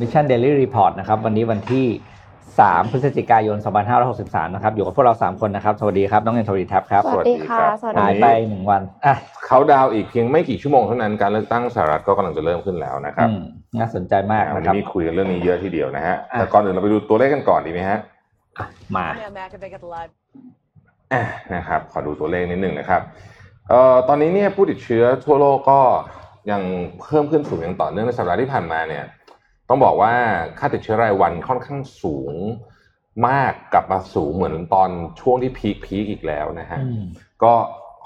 Mission Daily Report นะครับ วันนี้วันที่ 3 พฤศจิกายน 2563 นะครับ อยู่กับพวกเรา 3 คนนะครับ สวัสดีครับ น้องเอ็นทวีทับครับสวัสดีค่ะสวัสดีครับหายไปหนึ่งวันอะเขาดาวน์อีกเพียงไม่กี่ชั่วโมงเท่านั้นการเลือกตั้งสหรัฐก็กำลังจะเริ่มขึ้นแล้วนะครับอืมน่าสนใจมากวันนะครับนี้มีคุยกันเรื่องนี้เยอะทีเดียวนะฮะอะแต่ก่อนอื่นเราไปดูตัวเลขกันก่อนดีไหมฮะมาอะนะครับขอดูตัวเลขนิดหนึ่งนะครับเอ่อตอนนี้เนี่ยผู้ติดเชื้อทั่วโลกก็ยังเพิ่มขึ้นสูงอย่างต่อเนื่องในสัปดาห์ที่ผ่านมาเนี่ย ต้องบอกว่าค่าติดเชื้อรายวันค่อนข้างสูงมากกลับมาสูงเหมือนตอนช่วงที่พีคพีคอีกแล้วนะฮะอืมก็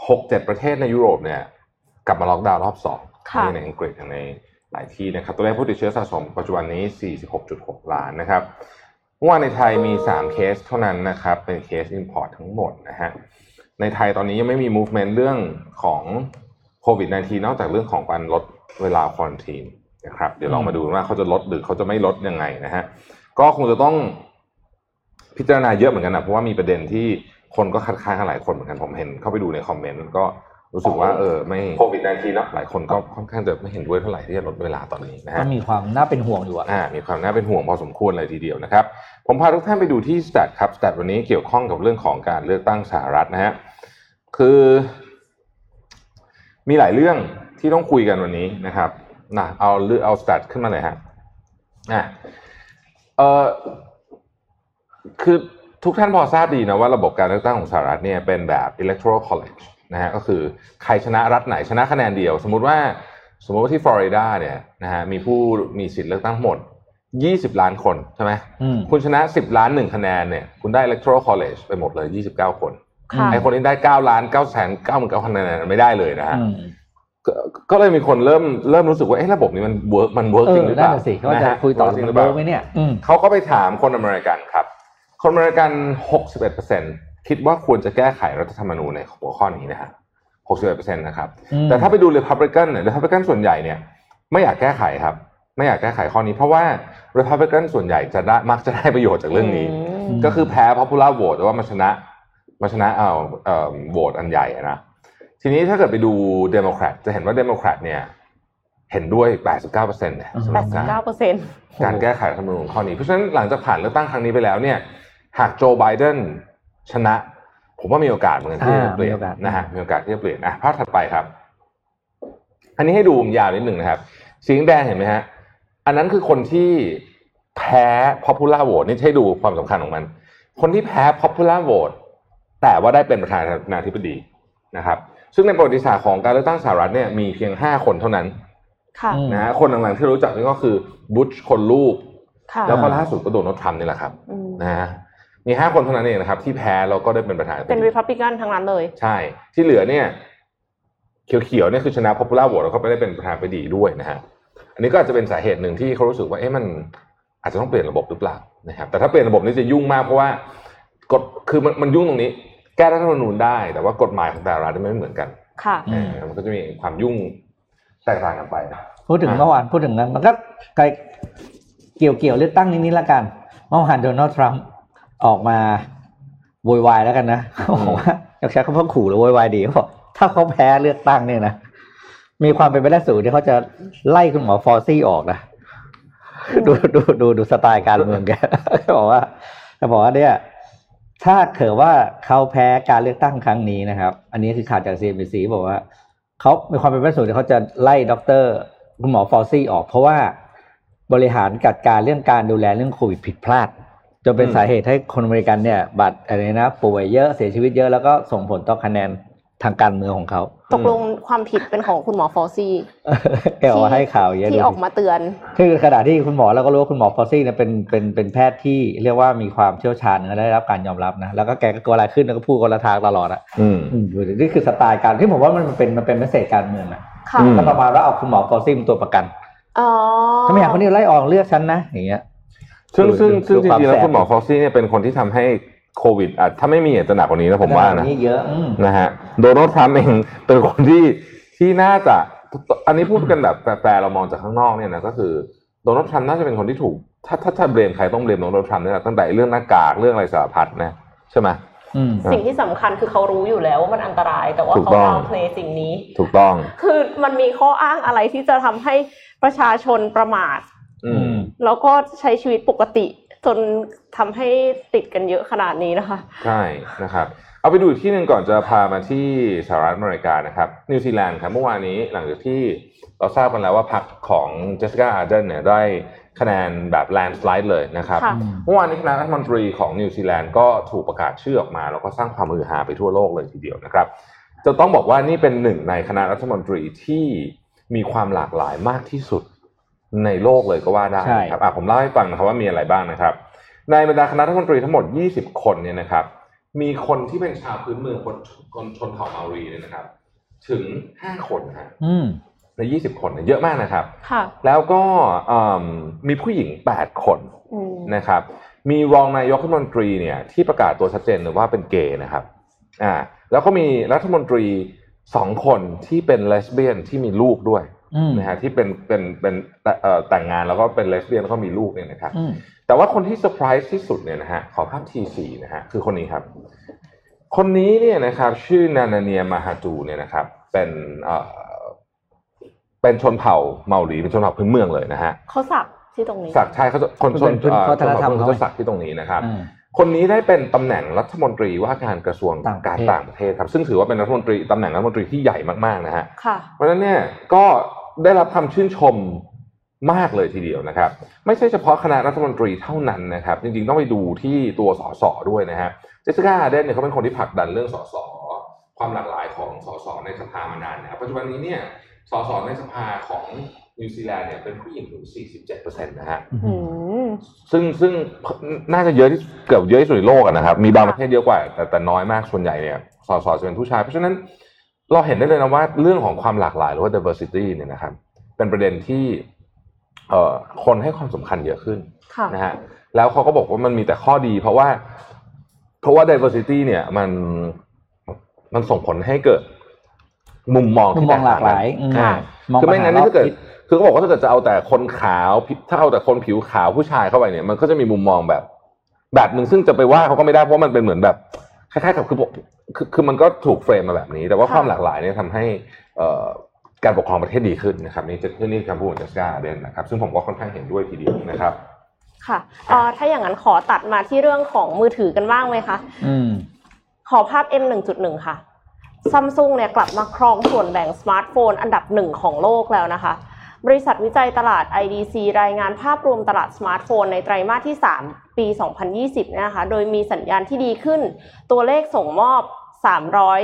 หกเจ็ดประเทศในยุโรปเนี่ย กลับมาล็อกดาวน์รอบสองค่ะในอังกฤษในหลายที่นะครับ ตัวเลขผู้ติดเชื้อสะสมปัจจุบันนี้ 46.6 ล้านนะครับเมื่อวานในไทยมี 3 เคสเท่านั้นนะครับ เป็นเคส import ทั้งหมดนะฮะในไทยตอนนี้ยังไม่มี movement เรื่องของโควิด -19 นอกจากเรื่องของการลดเวลาควอนตีน นะครับเดี๋ยวลองมาดูว่าเขาจะลดหรือเขาจะไม่ลดยังไงนะฮะก็คงจะต้องพิจารณาเยอะเหมือนกันนะเพราะว่ามีประเด็นที่คนก็คัดค้านกันหลายคนเหมือนกันผมเห็นเข้าไปดูในคอมเมนต์ก็รู้สึกว่าเออไม่โควิด -19 เนอะหลายคนก็ค่อนข้างจะไม่เห็นด้วยเท่าไหร่ที่จะลดเวลาตอนนี้นะก็ฮะมีความน่าเป็นห่วงอยู่อะอ่ามีความน่าเป็นห่วงพอสมควรเลยทีเดียวนะครับ ผมพาทุกท่านไปดูที่ส t ต t ครับส t ต t วันนี้เกี่ยวข้องกับเรื่องของการเลือกตั้งสหรัฐนะฮะคือ มีหลายเรื่องที่ต้องคุยกันวันนี้นะครับ นะเอาเลือกเอาส t ต t ขึ้นมาเลยฮะอะเออคือทุกท่านพอทราบดีนะว่าระบบการเลือกตั้งของสหรัฐเนี่ยเป็นแบบ electoral college นะฮะก็คือใครชนะรัฐไหนชนะคะแนนเดียว สมมุติว่าสมมติว่าที่ฟลอริดาเนี่ยนะฮะมีผู้มีสิทธิ์เลือกตั้งทั้งหมด 20 ล้านคนใช่ไหมอืมคุณชนะ 10 ล้านหนึ่งคะแนนเนี่ยคุณได้ electoral college ไปหมดเลย 29 คนค่ะไอคนที่ได้ 9 ล้าน9แสน9 9 0 0 0คะแนนไม่ได้เลยนะฮะอืม ก็ก็เลยมีคนเริ่มเริ่มรู้สึกว่าเอ๊ะระบบนี้มัน work มัน work เอ๊ะจริงหรือเปนั่นน่ะสิเขาจะนะฮะคุยต่อจริงหมัรืนอเปเบิล่ามัน work ไหมเนี่ยอืมเขาก็ไปถามคนอเมริกันครับ คนอเมริกัน 61%คิดว่าควรจะแก้ไขรัฐธรรมนูญในหัวข้อนี้นะฮะ61%นะครับอืมแต่ถ้าไปดู Republican เนี่ย Republican ส่วนใหญ่เนี่ย ไม่อยากแก้ไขครับ ไม่อยากแก้ไขข้อนี้ เพราะว่า Republican ส่วนใหญ่จะได้มักจะได้ประโยชน์จากเรื่องนี้มก็คือแพ้ popular vote แต่ว่ามาชนะมาชนะเอ่อเอ่อโหวตอันใหญ่อะนะ ทีนี้ถ้าเกิดไปดู Democrat จะเห็นว่า Democrat เนี่ยเห็นด้วย 89%เนี่ยสำหแปรับดสิบการเก้าเปอร์เซ็นต์การแก้ไขรัฐธรรมนูญข้อนี้ เพราะฉะนั้นหลังจากผ่านเลือกตั้งครั้งนี้ไปแล้วเนี่ย หากโจไบเดนชนะ ผมว่ามีโอกาสเหมือนกันที่จะเปลี่ยนอ่ามีโอกาสนะฮะมีโอกาสที่จะเปลี่ยนอะภาพถัดไปครับ อันนี้ให้ดูยาวนิดหนึ่งนะครับ สีแดงเห็นไหมฮะ อันนั้นคือคนที่แพ้ popular vote นี่ให้ดูความสำคัญของมัน คนที่แพ้ popular vote แต่ว่าได้เป็นประธานาธิบดีนะครับ ซึ่งในประวัติศาสตร์ของการเลือกตั้งสหรัฐเนี่ยมีเพียงห้าคนเท่านั้นค่ะอืมนะฮะคนหลังๆที่รู้จักนี่ก็คือบุชคนลูกค่ะแล้วก็ล่าสุดก็โดนัลด์ทรัมป์นี่แหละครับอืมนะฮะมีห้าคนเท่านั้นเองนะครับ ที่แพ้แล้วก็ได้เป็นประธานาธิบเป็นดีรีพับลิกันทั้งนั้นเลย ใช่ ที่เหลือเนี่ย เขียวๆเนี่ยคือชนะ popular vote แล้วก็ไม่ได้เป็นประธานาธิบดีด้วยนะฮะอันนี้ก็อาจจะเป็นสาเหตุหนึ่งที่เขารู้สึกว่าเอ๊ะมันอาจจะต้องเปลี่ยนระบบหรือเปล่านะครับ แต่ถ้าเปลี่ยนระบบนี่จะยุ่งมากเพราะว่ากฎคือมันมันยุ่งตรงนี้ แก้รัฐธรรมนูญได้ แต่ว่ากฎหมายของแต่ละรัฐไม่เหมือนกัน ค่ะอืมเออมันก็จะมีความยุ่งแตกต่างกันไปนะ พูดถึงอะ เมื่อวานพูดถึงนั้นมันก็ไกลเกี่ยวเกี่ยวเลือกตั้งนิดนี้ละกันเมื่อวานโดนัลด์ทรัมป์ออกมาโวยวายแล้วกันนะเขาบอกว่าอยากใช้คำว่าขู่หรือโวยวายดีเขาบอกถ้าเขาแพ้เลือกตั้งเนี่ยนะมีความเป็นไปได้สูงที่เขาจะไล่คุณหมอฟอร์ซี่ออกนะดูดูดูดูสไตล์การเมืองแก เขาบอกว่าเขาบอกว่าเนี่ย ถ้าเกิดว่าเขาแพ้การเลือกตั้งครั้งนี้นะครับ อันนี้คือข่าวจาก CNBC บอกว่าเขามีความเป็นไปได้สูงที่เขาจะไล่ด็อกเตอร์คุณหมอฟอร์ซี่ออก เพราะว่าบริหารจัดการเรื่องการดูแลเรื่องโควิดผิดพลาดจนเป็นสาเหตุให้คนอเมริกันเนี่ยบาดอะไรนะป่วยเยอะเสียชีวิตเยอะแล้วก็ส่งผลต่อคะแนน ทางการเมืองของเขา ตกลงความผิดเป็นของคุณหมอเฟาซีแกออกมาให้ข่าวเยอะที่ดูออกมาเตือน คือขณะที่คุณหมอเราก็รู้ว่าคุณหมอฟอร์ซี่เนี่ยเป็นเป็นเป็นแพทย์ที่เรียกว่ามีความเชี่ยวชาญและได้รับการยอมรับนะ แล้วก็แกก็กลัวอะไรขึ้นแล้วก็พูดคนละทางตลอดอะอืมอืมนี่คือสไตล์การที่ผมว่ามันเป็นมันเป็น message การเมืองอะค่ะอืมก็ประมาณว่าเอาคุณหมอเฟาซีเป็นตัวประกันอ๋อถ้าไม่อยากคนนี้ไล่ออกเลือกฉันนะอย่างเงี้ยซึ่งซึ่งดูซึ่งจความริงๆแล้วแสบคุณหมอฟอสซี่เนี่ยเป็นคนที่ทำให้ โควิดอะถ้าไม่มีอาจจะหนักกว่านี้นะผมว่านะนี่เยอะอืมนะฮะโดนัลด์ทรัมป์เองเป็นคนที่ที่น่าจะอันนี้พูดกันแบบแปลๆเรามองจากข้างนอกเนี่ยนะก็คือโดนัลด์ทรัมป์น่าจะเป็นคนที่ถูก ถ้าถ้าถ้า blame ใครต้อง blame โดนัลด์ทรัมป์เนี่ยตั้งแต่เรื่องหน้ากากเรื่องอะไรสารพัดนะใช่ไหมอืมสิ่งที่สำคัญคือเขารู้อยู่แล้วว่ามันอันตรายแต่ว่าถูกเขาต้อง downplay สิ่งนี้ ถูกต้อง คือมันมีข้ออ้างอะไรที่จะทำให้ประชาชนประมาทอืมแล้วก็ใช้ชีวิตปกติ จนทำให้ติดกันเยอะขนาดนี้นะคะ ใช่นะครับ เอาไปดูอีกที่หนึ่งก่อนจะพามาที่สหรัฐอเมริกานะครับ นิวซีแลนด์ครับเมื่อวานนี้หลังจากที่เราทราบกันแล้วว่าพรรคของเจสสิก้าอาร์เดนเนี่ยได้คะแนนแบบ landslide เลยนะครับค่ะเมื่อวานนี้คณะรัฐมนตรีของนิวซีแลนด์ก็ถูกประกาศชื่อออกมา แล้วก็สร้างความฮือฮาไปทั่วโลกเลยทีเดียวนะครับ จะต้องบอกว่านี่เป็นหนึ่งในคณะรัฐมนตรีที่มีความหลากหลายมากที่สุด ในโลกเลยก็ว่าได้นะครับอะผมเล่าให้ฟังนะครับว่ามีอะไรบ้างนะครับ ในบรรดาคณะรัฐมนตรีทั้งหมด 20 คนเนี่ยนะครับ มีคนที่เป็นชาวพื้นเมืองคนคนชนเผ่าเมารีเนี่ยนะครับ ถึง 5 คนนะฮะอืมใน 20 คนเนี่ยเยอะมากนะครับค่ะแล้วก็อืมมีผู้หญิง 8 คนอืมนะครับ มีรองนายกรัฐมนตรีเนี่ย ที่ประกาศตัวชัดเจนเลยว่าเป็นเกย์นะครับ อ่า แล้วก็มีรัฐมนตรีสองคนที่เป็นเลสเบี้ยนที่มีลูกด้วยอืม นะฮะที่เป็นเป็นเป็นเอ่อแต่งงานแล้วก็เป็นเลสเบี้ยนแล้วก็มีลูกเนี่ยนะครับอืมแต่ว่าคนที่เซอร์ไพรส์ที่สุดเนี่ยนะฮะขอภาพทีสี่นะฮะคือคนนี้ครับ คนนี้เนี่ยนะครับชื่อนานาเนียมาฮาจูเนี่ยนะครับ เป็นเอ่อเป็นชนเผ่าเมาหลีเป็นชนเผ่าพื้นเมืองเลยนะฮะเขาสักที่ตรงนี้สักชายเขาจะคนชนเป็นเอ่อวัฒนธรรมชนเขาเผ่าจะสักที่ตรงนี้นะครับอืมคนนี้ได้เป็นตำแหน่งรัฐมนตรีว่าการกระทรวงต่างประการเทศต่างประเทศครับ ซึ่งถือว่าเป็นรัฐมนตรีตำแหน่งรัฐมนตรีที่ใหญ่มากๆนะฮะค่ะเพราะฉะนั้นเนี่ยก็ ได้รับคำชื่นชมมากเลยทีเดียวนะครับ ไม่ใช่เฉพาะคณะรัฐมนตรีเท่านั้นนะครับ จริงๆต้องไปดูที่ตัวสสด้วยนะฮะเจสสิก้าเดนเนี่ยเขาเป็นคนที่ผลักดันเรื่องสสความหลากหลายของสสในสภามานานนะครับปัจจุบันนี้เนี่ยสสในสภาของนิวซีแลนด์เนี่ยเป็นผู้หญิงถึง 47%นะฮะอืมซึ่งซึ่งน่าจะเยอะที่เกือบเยอะที่สุดในโลกอะนะครับ มีบางประเทศเยอะกว่า แต่แต่น้อยมากส่วนใหญ่เนี่ยสสจะเป็นผู้ชาย เพราะฉะนั้น เราเห็นได้เลยนะว่าเรื่องของความหลากหลายหรือว่า diversity เนี่ยนะครับ เป็นประเด็นที่เอ่อคนให้ความสำคัญเยอะขึ้นค่ะนะฮะแล้วเขาก็บอกว่ามันมีแต่ข้อดี เพราะว่า เพราะว่า diversity เนี่ยมันมันส่งผลให้เกิดมุมมองมุมที่มองหลากหลายแตกอืมต่างกันมองคือไม่งั้นปัญหนี่ถ้าเกิดรอบทิศคือเขาบอกว่าถ้าเกิดจะเอาแต่คนขาวผิวถ้าเอาแต่คนผิวขาวผู้ชายเข้าไปเนี่ย มันก็จะมีมุมมองแบบ แบบหนึ่งซึ่งจะไปว่าเขาก็ไม่ได้เพราะมันเป็นเหมือนแบบ คล้ายๆกับคือคือคือมันก็ถูกเฟรมมาแบบนี้ แต่ว่าค่ะความหลากหลายเนี่ยทำให้เอ่อการปกครองประเทศดีขึ้นนะครับนี่จะนี่คำพูดของเจสกาเดนนะครับ ซึ่งผมก็ค่อนข้างเห็นด้วยทีเดียวนะครับค่ะเอ่อถ้าอย่างนั้นขอตัดมาที่เรื่องของมือถือกันบ้างไหมคะอืมขอภาพ M 1.1 ค่ะซัมซุงเนี่ยกลับมาครองส่วนแบ่งสมาร์ทโฟนอันดับหนึ่งของโลกแล้วนะคะ บริษัทวิจัยตลาด IDC รายงานภาพรวมตลาดสมาร์ทโฟนในไตรมาสที่ 3 ปี 2020 นะคะ โดยมีสัญญาณที่ดีขึ้น ตัวเลขส่งมอบ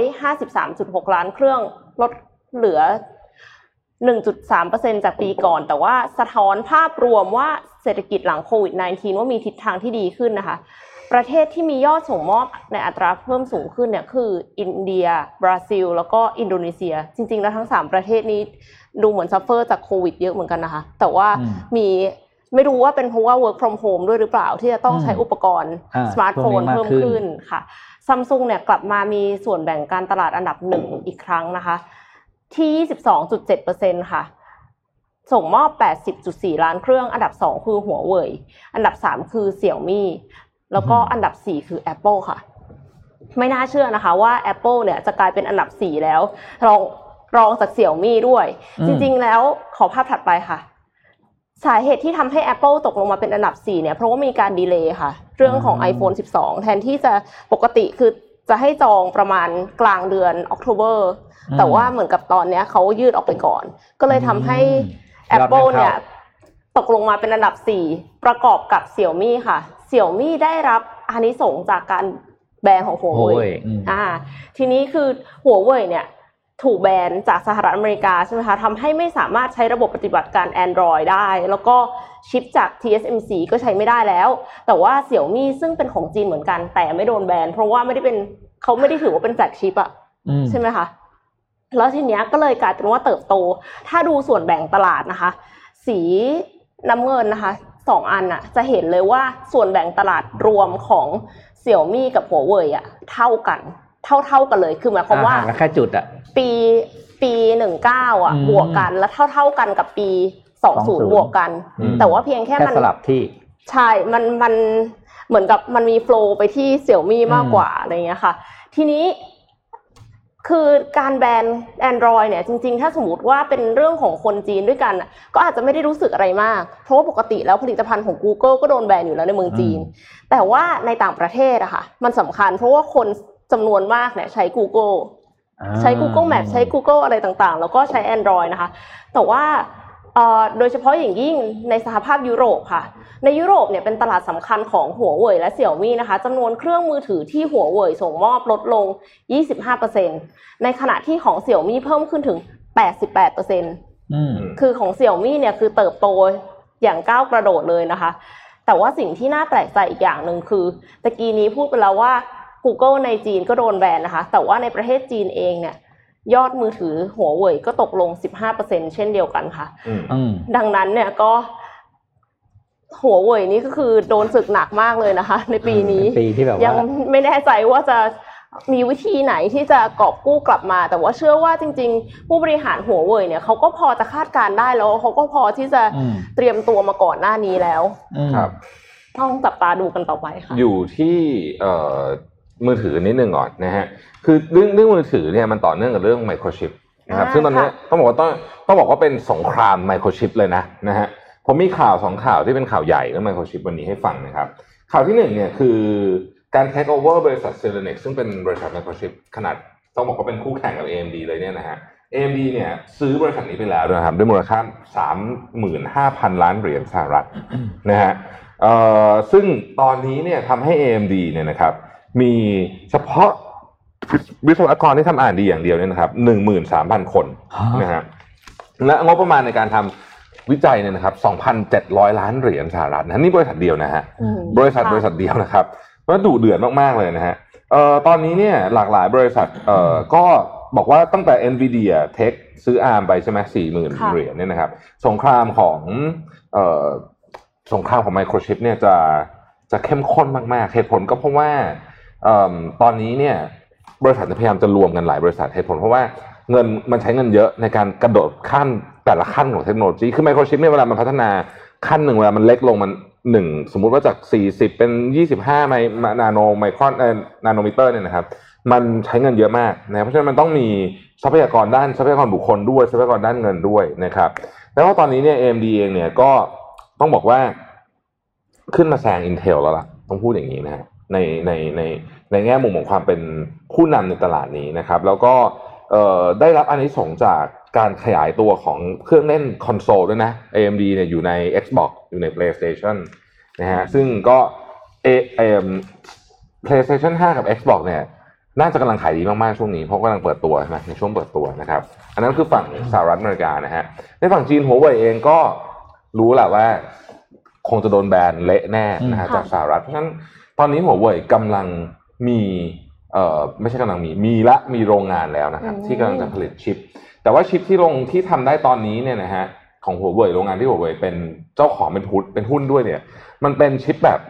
353.6 ล้านเครื่อง ลดเหลือ 1.3%จากปีก่อน แต่ว่าสะท้อนภาพรวมว่าเศรษฐกิจหลังโควิด -19 ว่ามีทิศทางที่ดีขึ้นนะคะ ประเทศที่มียอดส่งมอบในอัตราเพิ่มสูงขึ้นเนี่ยคืออินเดีย บราซิล แล้วก็อินโดนีเซีย จริง ๆ แล้วทั้ง 3 ประเทศนี้ดูเหมือน suffer จากโควิดเยอะเหมือนกันนะคะ แต่ว่าอืมมีไม่รู้ว่าเป็นเพราะว่า work from home ด้วยหรือเปล่าที่จะต้องใช้อืมอุปกรณ์อ่าสมาร์ทโฟนช่วงนี้มากเพิ่มขึ้นขึ้นค่ะซัมซุงเนี่ยกลับมามีส่วนแบ่งการตลาดอันดับหนึ่งอีกครั้งนะคะ ที่ 22.7%ค่ะ ส่งมอบ 80.4 ล้านเครื่อง อันดับ 2 คือหัวเว่ย อันดับ 3 คือเสี่ยวมี่ แล้วก็อืมอันดับ 4 คือ Apple ค่ะ ไม่น่าเชื่อนะคะว่า Apple เนี่ยจะกลายเป็นอันดับ 4 แล้วรองรองจากเสี่ยวมี่ด้วย จริง ๆ แล้วขอภาพถัดไปค่ะ สาเหตุที่ทำให้ Apple ตกลงมาเป็นอันดับ 4 เนี่ยเพราะว่ามีการดีเลย์ค่ะ เรื่องของอืม iPhone 12 แทนที่จะปกติคือจะให้จองประมาณกลางเดือนออก o เบอร์แต่ว่าเหมือนกับตอนเนี้ยเขายืดออกไปก่อน ก็เลยทำให้อืม Apple ยอดไม่เข้าเนี่ยตกลงมาเป็นอันดับ 4 ประกอบกับเสี่ยวมี่ค่ะ เสี่ยวมี่ได้รับอานิสงส์จากการแบนของหัวโอ้เว่ยยอืมอ่า ทีนี้คือหัวเว่ยเนี่ยถูกแบนจากสหรัฐอเมริกาใช่ไหมคะทำให้ไม่สามารถใช้ระบบปฏิบัติการ Android ได้ แล้วก็ชิปจาก TSMC ก็ใช้ไม่ได้แล้ว แต่ว่าเสี่ยวมี่ซึ่งเป็นของจีนเหมือนกัน แต่ไม่โดนแบน เพราะว่าไม่ได้เป็นเขาไม่ได้ถือว่าเป็นแฟลกชิปอะอืมใช่ไหมคะ แล้วทีเนี้ยก็เลยกลายเป็นว่าเติบโต ถ้าดูส่วนแบ่งตลาดนะคะ สีน้ำเงินนะคะ สองอันน่ะจะเห็นเลยว่าส่วนแบ่งตลาดรวมของเสี่ยวมี่กับหัวเว่ยอะเท่ากันเท่าเท่าๆกันเลยคือหมายความว่าห่งกันแค่จุดอะปีปีหนึ่งเก้าอะอืมบวกกันแล้วเท่าเท่าๆกันกับปีสองศูนย์20บวกกันอืมแต่ว่าเพียงแค่แค่มันสลับที่ ใช่มันมันเหมือนกับมันมีโฟล์ไปที่เสี่ยวมี่มากกว่าอะไรเงี้ยค่ะ ทีนี้ คือการแบน Android เนี่ยจริงๆ ถ้าสมมติว่าเป็นเรื่องของคนจีนด้วยกันน่ะก็อาจจะไม่ได้รู้สึกอะไรมาก เพราะว่าปกติแล้วผลิตภัณฑ์ของ Google ก็โดนแบนอยู่แล้วในเมืองจีน แต่ว่าในต่างประเทศอะค่ะมันสำคัญเพราะว่าคนจำนวนมากเนี่ยใช้ Google ใช้ Google Map ใช้ Google อะไรต่างๆ แล้วก็ใช้ Android นะคะ แต่ว่าเอ่อ โดยเฉพาะอย่างยิ่งในสหภาพยุโรปค่ะ ในยุโรปเนี่ยเป็นตลาดสำคัญของหัวเว่ยและเสี่ยวมี่นะคะจำนวนเครื่องมือถือที่หัวเว่ยส่งมอบลดลง 25%ในขณะที่ของเสี่ยวมี่เพิ่มขึ้นถึง 88%อืมคือของเสี่ยวมี่เนี่ยคือเติบโตอย่างก้าวกระโดดเลยนะคะ แต่ว่าสิ่งที่น่าแปลกใจอีกอย่างหนึ่งคือตะกี้นี้พูดไปแล้วว่า Google ในจีนก็โดนแบนนะคะ แต่ว่าในประเทศจีนเองเนี่ย ยอดมือถือหัวเว่ยก็ตกลง 15%เช่นเดียวกันค่ะอืมอืมดังนั้นเนี่ยก็หัวเว่ยนี่ก็คือโดนศึกหนักมากเลยนะคะ ในปีนี้ปีที่แบบยังว่าไม่แน่ใจว่าจะมีวิธีไหนที่จะกอบกู้กลับมา แต่ว่าเชื่อว่าจริง ๆ ผู้บริหารหัวเว่ยเนี่ยเขาก็พอจะคาดการณ์ได้แล้วเขาก็พอที่จะอืมเตรียมตัวมาก่อนหน้านี้แล้วอืมครับต้องจับตาดูกันต่อไปค่ะอยู่ที่เอ่อ มือถือนิดนึงก่อนนะฮะคือเรื่องเรื่องมือถือเนี่ยมันต่อเนื่องกับเรื่องไมโครชิปนะครับอ่าซึ่งตอนนี้ค่ะต้องบอกว่าต้องต้องบอกว่าเป็นสงครามไมโครชิปเลยนะนะฮะผมมีข่าวสองข่าวที่เป็นข่าวใหญ่เรื่องไมโครชิปวันนี้ให้ฟังนะครับ ข่าวที่หนึ่งเนี่ยคือการ take over บริษัทเซ r ร n เ x ซึ่งเป็นบริษัทไมโครชิปขนาดต้องบอกว่าเป็นคู่แข่งกับ AMD เลยเนี่ยนะฮะ AMD เนี่ยซื้อบริษัทนี้ไปแล้วนะครับด้วยมูลค่า 35,000 ล้านเหรียญสหรัฐนะฮะเอ่อซึ่งตอนนี้เนี่ยทำให้ AMD เนี่ยนะครับ มีเฉพาะวิศวกรที่ทำอ่านดีอย่างเดียวเนี่ยนะครับ13,000คนฮะนะฮะและงบประมาณในการทำวิจัยเนี่ยนะครับ2,700ล้านเหรียญสหรัฐนะนี่บริษัทเดียวนะฮะอืมบริษัทค่ะบริษัทเดียวนะครับแล้วดุเดือดมากๆเลยนะฮะเอ่อตอนนี้เนี่ยหลากหลายบริษัทเอ่อก็บอกว่าตั้งแต่ NVIDIA Tech ซื้อ ARM ไปใช่ไหมสี่หมื่นค่ะเหรียญเนี่ยนะครับ สงครามของเอ่อสงครามของไมโครชิปเนี่ยจะจะเข้มข้นมากๆเหตุผลก็เพราะว่าเอิ่ม ตอนนี้เนี่ยบริษัทพยายามจะรวมกันหลายบริษัทเหตุผลเพราะว่าเงินมันใช้เงินเยอะในการกระโดดขั้นแต่ละขั้นของเทคโนโลยี คือไมโครชิปเนี่ยเวลามันพัฒนาขั้นหนึ่งเวลามันเล็กลงมันหนึ่งสมมุติว่าจาก 40 เป็น 25 ไมนาโนไมครอนเออนาโนมิเตอร์เนี่ยนะครับมันใช้เงินเยอะมากนะเพราะฉะนั้นมันต้องมีทรัพยากรด้านทรัพยากรบุคคลด้วยทรัพยากรด้านเงินด้วยนะครับแล้วก็ตอนนี้เนี่ย AMD เองเนี่ยก็ต้องบอกว่าขึ้นมาแซง Intel แล้วล่ะ ต้องพูดอย่างนี้นะฮะ ในในในในแง่มุมของความเป็นผู้นำในตลาดนี้นะครับ แล้วก็เอ่อได้รับอานิสงส์จากการขยายตัวของเครื่องเล่นคอนโซลด้วยนะ AMD เนี่ยอยู่ใน Xbox อยู่ใน PlayStation นะฮะซึ่งก็เอเอ่อ PlayStation 5 กับ Xbox เนี่ยน่าจะกำลังขายดีมากๆช่วงนี้เพราะกำลังเปิดตัวใช่ไหมในช่วงเปิดตัวนะครับ อันนั้นคือฝั่งสหรัฐอเมริกานะฮะในฝั่งจีนหัวเว่ยเองก็รู้แหละว่า คงจะโดนแบนเละแน่นะฮะอืมจากสหรัฐเพราะฉะนั้น ตอนนี้หัวเว่ยกำลังมีเอ่อไม่ใช่กำลังมีมีละมีโรงงานแล้วนะครับ ที่กำลังจะผลิตชิป แต่ว่าชิปที่ลงที่ทำได้ตอนนี้เนี่ยนะฮะของหัวเว่ยโรงงานที่หัวเว่ยเป็นเจ้าของเป็นหุ้นเป็นหุ้นด้วยเนี่ย มันเป็นชิปแบบ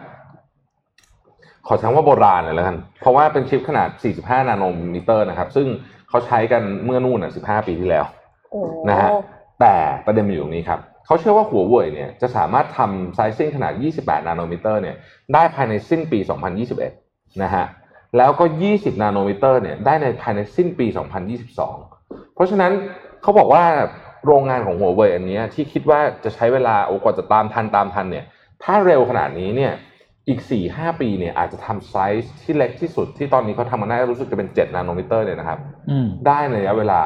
ขอใช้คำว่าโบราณเลยแล้วกัน เพราะว่าเป็นชิปขนาด 45 nanometer นะครับ ซึ่งเขาใช้กันเมื่อนู่นน่ะ15 ปีที่แล้วโอ้นะฮะแต่ประเด็นมันอยู่ตรงนี้ครับ เขาเชื่อว่าหัวเว่ยเนี่ยจะสามารถทำ sizing ขนาด 28 nanometer เนี่ยได้ภายในสิ้นปี 2021 นะฮะแล้วก็ 20 nanometer เนี่ยได้ในภายในสิ้นปี 2022 เพราะฉะนั้นเขาบอกว่าโรงงานของหัวเว่ยอันเนี้ยที่คิดว่าจะใช้เวลาโอ้กว่าจะตามทันตามทันเนี่ยถ้าเร็วขนาดนี้เนี่ยอีก 4-5 ปีเนี่ยอาจจะทำไซส์ที่เล็กที่สุดที่ตอนนี้เขาทำมาได้รู้สึกจะเป็น 7 nanometer เนี่ยนะครับอืมได้ในระยะเวลา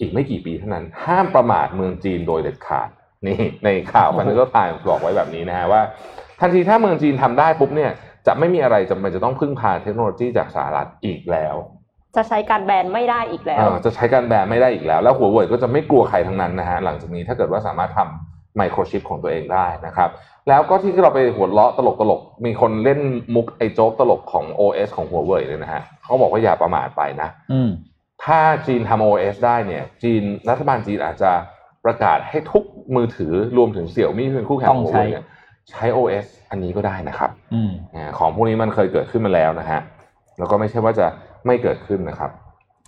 อีกไม่กี่ปีเท่านั้น ห้ามประมาทเมืองจีนโดยเด็ดขาด นี่ในข่าวโอ้โหพันธุ์ก็ตายบอกไว้แบบนี้นะฮะว่า ทันทีถ้าเมืองจีนทำได้ปุ๊บเนี่ยจะไม่มีอะไรจำเป็นจะต้องพึ่งพาเทคโนโลยีจากสหรัฐอีกแล้ว จะใช้การแบนไม่ได้อีกแล้วเออจะใช้การแบนไม่ได้อีกแล้ว แล้วหัวเว่ยก็จะไม่กลัวใครทั้งนั้นนะฮะหลังจากนี้ถ้าเกิดว่าสามารถทำไมโครชิปของตัวเองได้นะครับ แล้วก็ที่เราไปหัวเราะตลกตลกๆมีคนเล่นมุกไอ้โจ๊กตลกของ OS ของหัวเว่ยเลยนะฮะเขาบอกว่าอย่าประมาทไปนะอืมถ้าจีนทำ OS ได้เนี่ย จีนรัฐบาลจีนอาจจะ ประกาศให้ทุกมือถือรวมถึงเสี่ยวมี่เป็นคู่แข่งต้องของใช้ Huawei เนี่ยใช้ OS อันนี้ก็ได้นะครับอืมอ่าของพวกนี้มันเคยเกิดขึ้นมาแล้วนะฮะแล้วก็ไม่ใช่ว่าจะไม่เกิดขึ้นนะครับ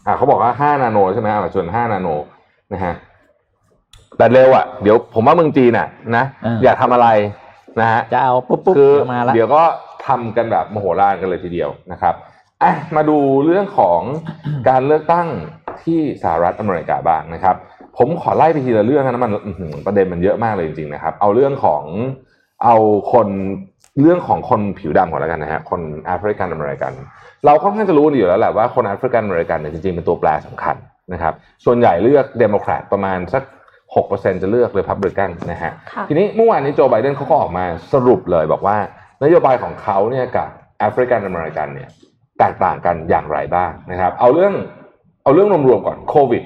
อ่าเขาบอกว่า 5 นาโนใช่ไหมอ่าส่วน5นาโนนะฮะแต่เร็วอะเดี๋ยวผมว่าเมืองจีนอะนะอ่าอย่าทำอะไรนะฮะจะเอาปุ๊บปุ๊บคือเดี๋ยวมาละเดี๋ยวก็ทำกันแบบมโหฬารกันเลยทีเดียวนะครับอะมาดูเรื่องของการเลือกตั้งที่สหรัฐอเมริกาบ้างนะครับ ผมขอไล่ไปทีละเรื่องนะมันอื้อหือประเด็นมันเยอะมากเลยจริงๆนะครับ เอาเรื่องของเอาคนเรื่องของคนผิวดำก่อนแล้วกันนะฮะคนแอฟริกันอเมริกัน เราค่อนข้างจะรู้อยู่แล้วแหละว่าคนแอฟริกันอเมริกันเนี่ยจริงๆเป็นตัวแปรสำคัญนะครับ ส่วนใหญ่เลือกเดโมแครตประมาณสัก 6%จะเลือกเ e พับ l ิกันนะฮะค่ะทีนี้เมื่อวานนี้โจไบเดนเขาก็ออกมาสรุปเลยบอกว่านโยบายของเขาเนี่ยกับแอฟริกันอเมริกันเนี่ยแตกต่างกันอย่างไรบ้างนะครับ เอาเรื่องเอาเรื่องรวมๆก่อนโควิด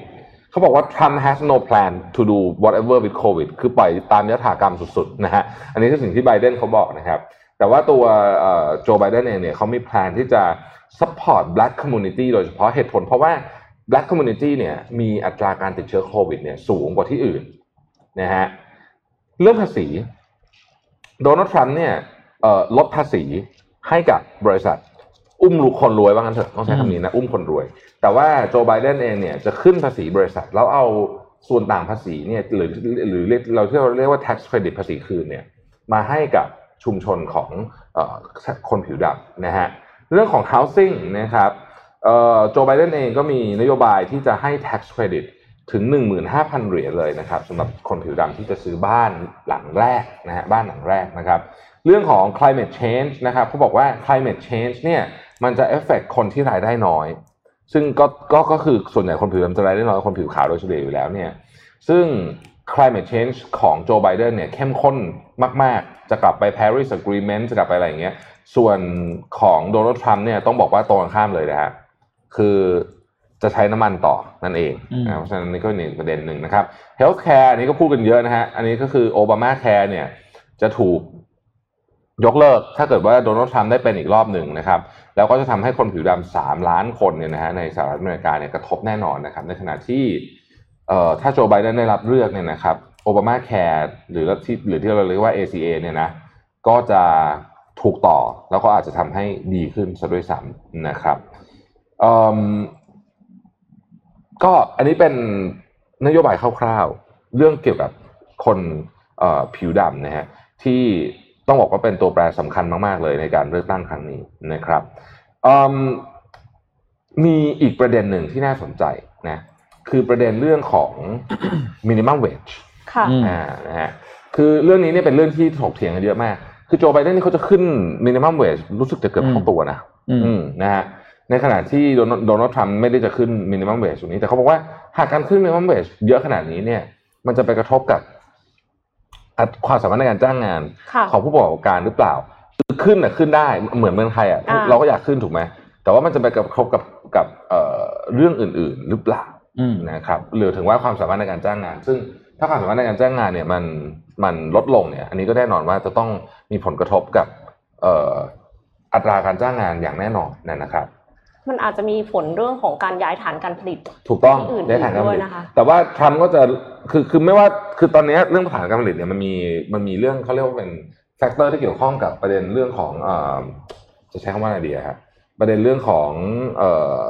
เขาบอกว่า Trump has no plan to do whatever with COVID คือปล่อยตามยถากรรมสุดๆนะฮะอันนี้คือสิ่งที่ไบเดนเขาบอกนะครับ แต่ว่าตัวโจไบเดนเองเนี่ยเขามีแพลนที่จะ support black community โดยเฉพาะเหตุผลเพราะว่า black community เนี่ยมีอัตราการติดเชื้อโควิดเนี่ยสูงกว่าที่อื่นนะฮะเรื่องภาษีโดนัลด์ทรัมป์เนี่ยเอ่อลดภาษีให้กับบริษัท อุ้มลูกคนรวยว่างั้นเถอะต้องใช้คำนี้นะ อุ้มคนรวย แต่ว่าโจไบเดนเองเนี่ยจะขึ้นภาษีบริษัท แล้วเอาส่วนต่างภาษีเนี่ยหรือหรือเราที่เราเรียกว่า tax credit ภาษีคืนเนี่ยมาให้กับชุมชนของอคนผิวดำนะฮะเรื่องของ housing นะครับโจไบเดนเองก็มีนโยบายที่จะให้ tax credit ถึง 15,000 เหรียญเลยนะครับสำหรับคนผิวดำที่จะซื้อบ้านหลังแรกนะฮะบ้านหลังแรกนะครับ เรื่องของ climate change นะครับเขาบอกว่า climate change เนี่ยมันจะเอฟเฟกคนที่รายได้น้อย ซึ่งก็ก็ก็คือส่วนใหญ่คนผิวดำจะรายได้น้อยกว่าคนผิวขาวโดยเฉลี่ยอยู่แล้วเนี่ยซึ่ง climate change ของโจไบเดนเนี่ยเข้มข้นมาก ๆ จะกลับไป Paris Agreement จะกลับไปอะไรอย่างเงี้ยส่วนของโดนัลด์ทรัมป์เนี่ยต้องบอกว่าตรงกันข้ามเลยนะฮะคือจะใช้น้ำมันต่อนั่นเองอืมนะเพราะฉะนั้นนี่ก็เป็นประเด็นหนึ่งนะครับ healthcare อันนี้ก็พูดกันเยอะนะฮะอันนี้ก็คือโอบามาแคร์เนี่ยจะถูก ยกเลิกถ้าเกิดว่าโดนัลด์ทรัมป์ได้เป็นอีกรอบหนึ่งนะครับ แล้วก็จะทำให้คนผิวดำสามล้านคนเนี่ยนะฮะในสหรัฐอเมริกาเนี่ยกระทบแน่นอนนะครับ ในขณะที่เอ่อถ้าโจไบเดนได้รับเลือกเนี่ยนะครับโอบามาแคร์หรือที่หรือที่เราเรียกว่า ACA เนี่ยนะก็จะถูกต่อแล้วก็อาจจะทำให้ดีขึ้นซะด้วยซ้ำนะครับเอิ่มก็อันนี้เป็นนโยบายคร่าวๆ เรื่องเกี่ยวกับคนเอ่อผิวดำนะฮะที่ ต้องบอกว่าเป็นตัวแปรสำคัญมากๆเลยในการเลือกตั้งครั้งนี้นะครับอืมมีอีกประเด็นหนึ่งที่น่าสนใจนะคือประเด็นเรื่องของ minimum wage ค่ะอืมอ่านะฮะคือเรื่องนี้เนี่ยเป็นเรื่องที่ถกเถียงกันเยอะมาก คือโจไบเดนนี่เขาจะขึ้น minimum wage รู้สึกจะเกือบเท่าตัวนะอืมอืมนะฮะในขณะที่โดนัลโดนัลด์ทรัมป์ไม่ได้จะขึ้น minimum wage ตรงนี้แต่เขาบอกว่าหากการขึ้น minimum wage เยอะขนาดนี้เนี่ย มันจะไปกระทบกับอัต ความสามารถในการจ้างงานค่ะของผู้ประกอบการหรือเปล่าคือขึ้นน่ะขึ้นได้เหมือนเมืองไทยอะอ่าเราก็อยากขึ้นถูกไหมแต่ว่ามันจะไปกระทบกับกับเอ่อเรื่องอื่น ๆ หรือเปล่าอืมนะครับหรือถึงว่าความสามารถในการจ้างงาน ซึ่งถ้าความสามารถในการจ้างงานเนี่ยมันมันลดลงเนี่ย อันนี้ก็แน่นอนว่าจะต้องมีผลกระทบกับเอ่ออัตราการจ้างงานอย่างแน่นอนนะครับ มันอาจจะมีผลเรื่องของการย้ายฐานการผลิต ถูกต้องที่อื่นได้ฐานการผลิตด้วยนะคะแต่ว่าทรัมป์ก็จะ คือคือไม่ว่าคือตอนนี้เรื่องฐานการผลิตเนี่ยมันมีมันมีเรื่องเขาเรียกว่าเป็น factor ที่เกี่ยวข้องกับประเด็นเรื่องของเอ่อจะใช้คำว่าอะไรดีอะครับประเด็นเรื่องของเอ่อ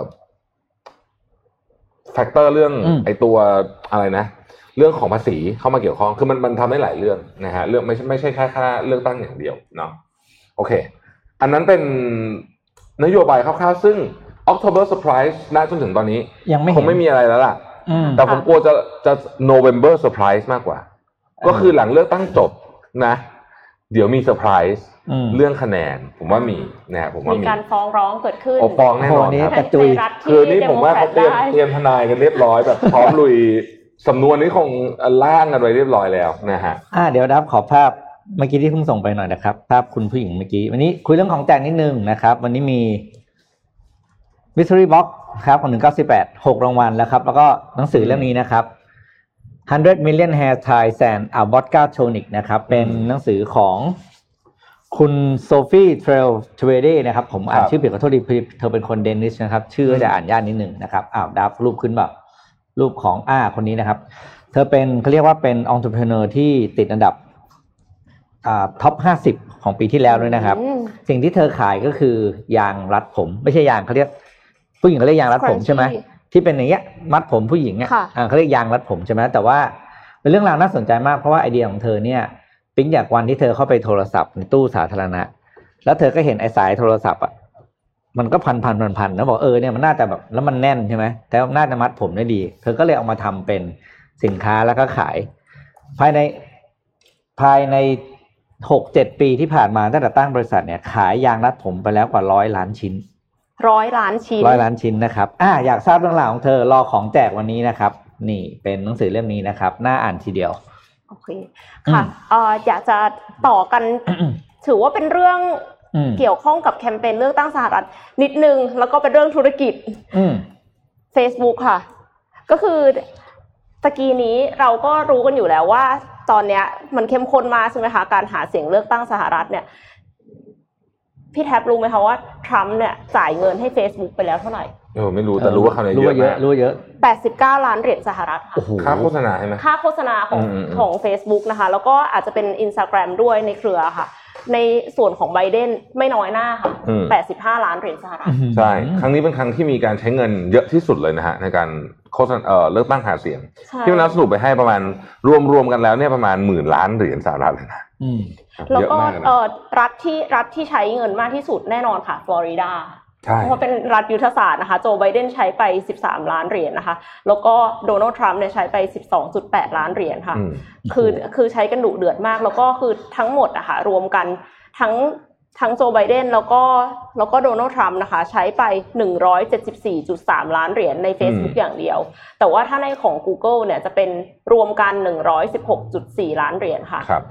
factor เรื่องอืมไอตัวอะไรนะ เรื่องของภาษีเข้ามาเกี่ยวข้องคือมันมันทำได้หลายเรื่องนะฮะเรื่องไม่ใช่ไม่ใช่แค่ค่าเลือกตั้งอย่างเดียวเนาะโอเค อันนั้นเป็นนโยบายคร่าวๆซึ่ง October Surprise ณจนถึงตอนนี้ยังไม่คเห็งนไม่มีอะไรแล้วล่ะอืม แต่ผมกลัวจะจะ November Surprise มากกว่า ก็คือหลังเลือกตั้งจบนะ เดี๋ยวมีเซอร์ไพรส์อืมเรื่องคะแนน ผมว่ามีนะฮะผมว่ามีมีการฟ้องร้องเกิดขึ้นโอ้ฟ้องแน่นอนโอ้นี่ครับกระจุยไทรัฐที่คือนี่ผมว่าเขาเตรียมดโคแคเตรียมทนายกันเรียบร้อยแบบพร้อมลุยสำนวนนี้คงล่างกันไว้เรียบร้อยแล้วนะฮะอ่าเดี๋ยวดับขอภาพเมื่อกี้ที่เพิ่งส่งไปหน่อยนะครับ ภาพคุณผู้หญิงเมื่อกี้ วันนี้คุยเรื่องของแจกนิดนึงนะครับ วันนี้มี Mystery Box ครับของ198 6 รางวัลแล้วครับ แล้วก็หนังสือเล่มนี้นะครับ 100 Million Hair Ties and a Vodka Tonic นะครับ เป็นหนังสือของคุณ Sophie Trelles-Tvede นะครับ ผมอ่านครับชื่อผิดขอโทษดีเธอเป็นคน Danish นะครับ ชื่อจะอ่านยากนิดหนึ่งนะครับ อ้าวดับรูปขึ้นแบบรูปของอ้าคนนี้นะครับ เธอเป็นเขาเรียกว่าเป็นองค์ประกอบที่ติดอันดับอ่าท็อปห้าสิบของปีที่แล้วด้วยนะครับอืมสิ่งที่เธอขายก็คือยางรัดผม ไม่ใช่ยางเขาเรียก ผู้หญิงเขาเรียกยางรัดผมใช่ไหม Scrunchie ที่เป็นอย่างเงี้ยมัดผมผู้หญิงอะค่ะอ่าเขาเรียกยางรัดผมใช่ไหมแต่ว่าเป็นเรื่องราวน่าสนใจมากเพราะว่าไอเดียของเธอเนี่ยปิ๊งจากวันที่เธอเข้าไปโทรศัพท์ในตู้สาธารณะ แล้วเธอก็เห็นไอ้สายโทรศัพท์อะมันก็พันพันพันพันแล้วบอกเออเนี่ยมันน่าจะแบบแล้วมันแน่นใช่ไหมแต่ว่าน่าจะมัดผมได้ดี เธอก็เลยเอามาทำเป็นสินค้าแล้วก็ขาย ภายในภายในหกเจ็ดปีที่ผ่านมาตั้งแต่ตั้งบริษัทเนี่ยขายยางรัดผมไปแล้วกว่าร้อยล้านชิ้น ร้อยล้านชิ้นร้อยล้านชิ้นนะครับอ่าอยากทราบเรื่องราวของเธอรอของแจกวันนี้นะครับ นี่เป็นหนังสือเล่มนี้นะครับน่าอ่านทีเดียวโอเคค่ะเอ่ออยากจะต่อกัน ถือว่าเป็นเรื่องอืมเกี่ยวข้องกับแคมเปญเลือกตั้งสหรัฐนิดนึง แล้วก็เป็นเรื่องธุรกิจอืม Facebook ค่ะ ก็คือตะกี้นี้เราก็รู้กันอยู่แล้วว่า ตอนเนี้ยมันเข้มข้นมากใช่ไหมคะการหาเสียงเลือกตั้งสหรัฐเนี่ย พี่แท็บรู้ไหมคะว่าทรัมป์เนี่ยจ่ายเงินให้ Facebook ไปแล้วเท่าไหร่ เออไม่รู้แต่รู้ว่าคำนี้รู้ว่าเยเยอะอะมากรู้ว่าเยอะ89 ล้านเหรียญสหรัฐค่ะ โอ้โห ค่าโฆษณาใช่ไหม ค่าโฆษณาของอืมอืมอืม ของ Facebook นะคะ แล้วก็อาจจะเป็น Instagram ด้วยในเครือค่ะ ในส่วนของไบเดนไม่น้อยหน้าค่ะ อืม85 ล้านเหรียญสหรัฐ ใช่ ครั้งนี้เป็นครั้งที่มีการใช้เงินเยอะที่สุดเลยนะฮะในการโฆษณาเอ่อเลือกตั้งหาเสียง ใช่ที่มันนับสรุปไปให้ประมาณรวมๆกันแล้วเนี่ยประมาณหมื่นล้านเหรียญสหรัฐเลยนะอืม แล้วเยอะก็มากเลยเอ่นะอรัฐที่รัฐที่ใช้เงินมากที่สุดแน่นอนค่ะ ฟลอริดาใช่เพราะว่าเป็นรัฐยุทธศาสตร์นะคะ โจไบเดนใช้ไป 13 ล้านเหรียญนะคะ แล้วก็โดนัลด์ทรัมป์เนี่ยใช้ไป 12.8 ล้านเหรียญค่ะอืมคือคือใช้กันดุเดือดมาก แล้วก็คือทั้งหมดอะค่ะรวมกันทั้งทั้งโจไบเดนแล้วก็แล้วก็โดนัลด์ทรัมป์นะคะ ใช้ไป 174.3 ล้านเหรียญใน Facebook อืมอย่างเดียว แต่ว่าถ้าในของ Google เนี่ยจะเป็นรวมกัน 116.4 ล้านเหรียญค่ะครับ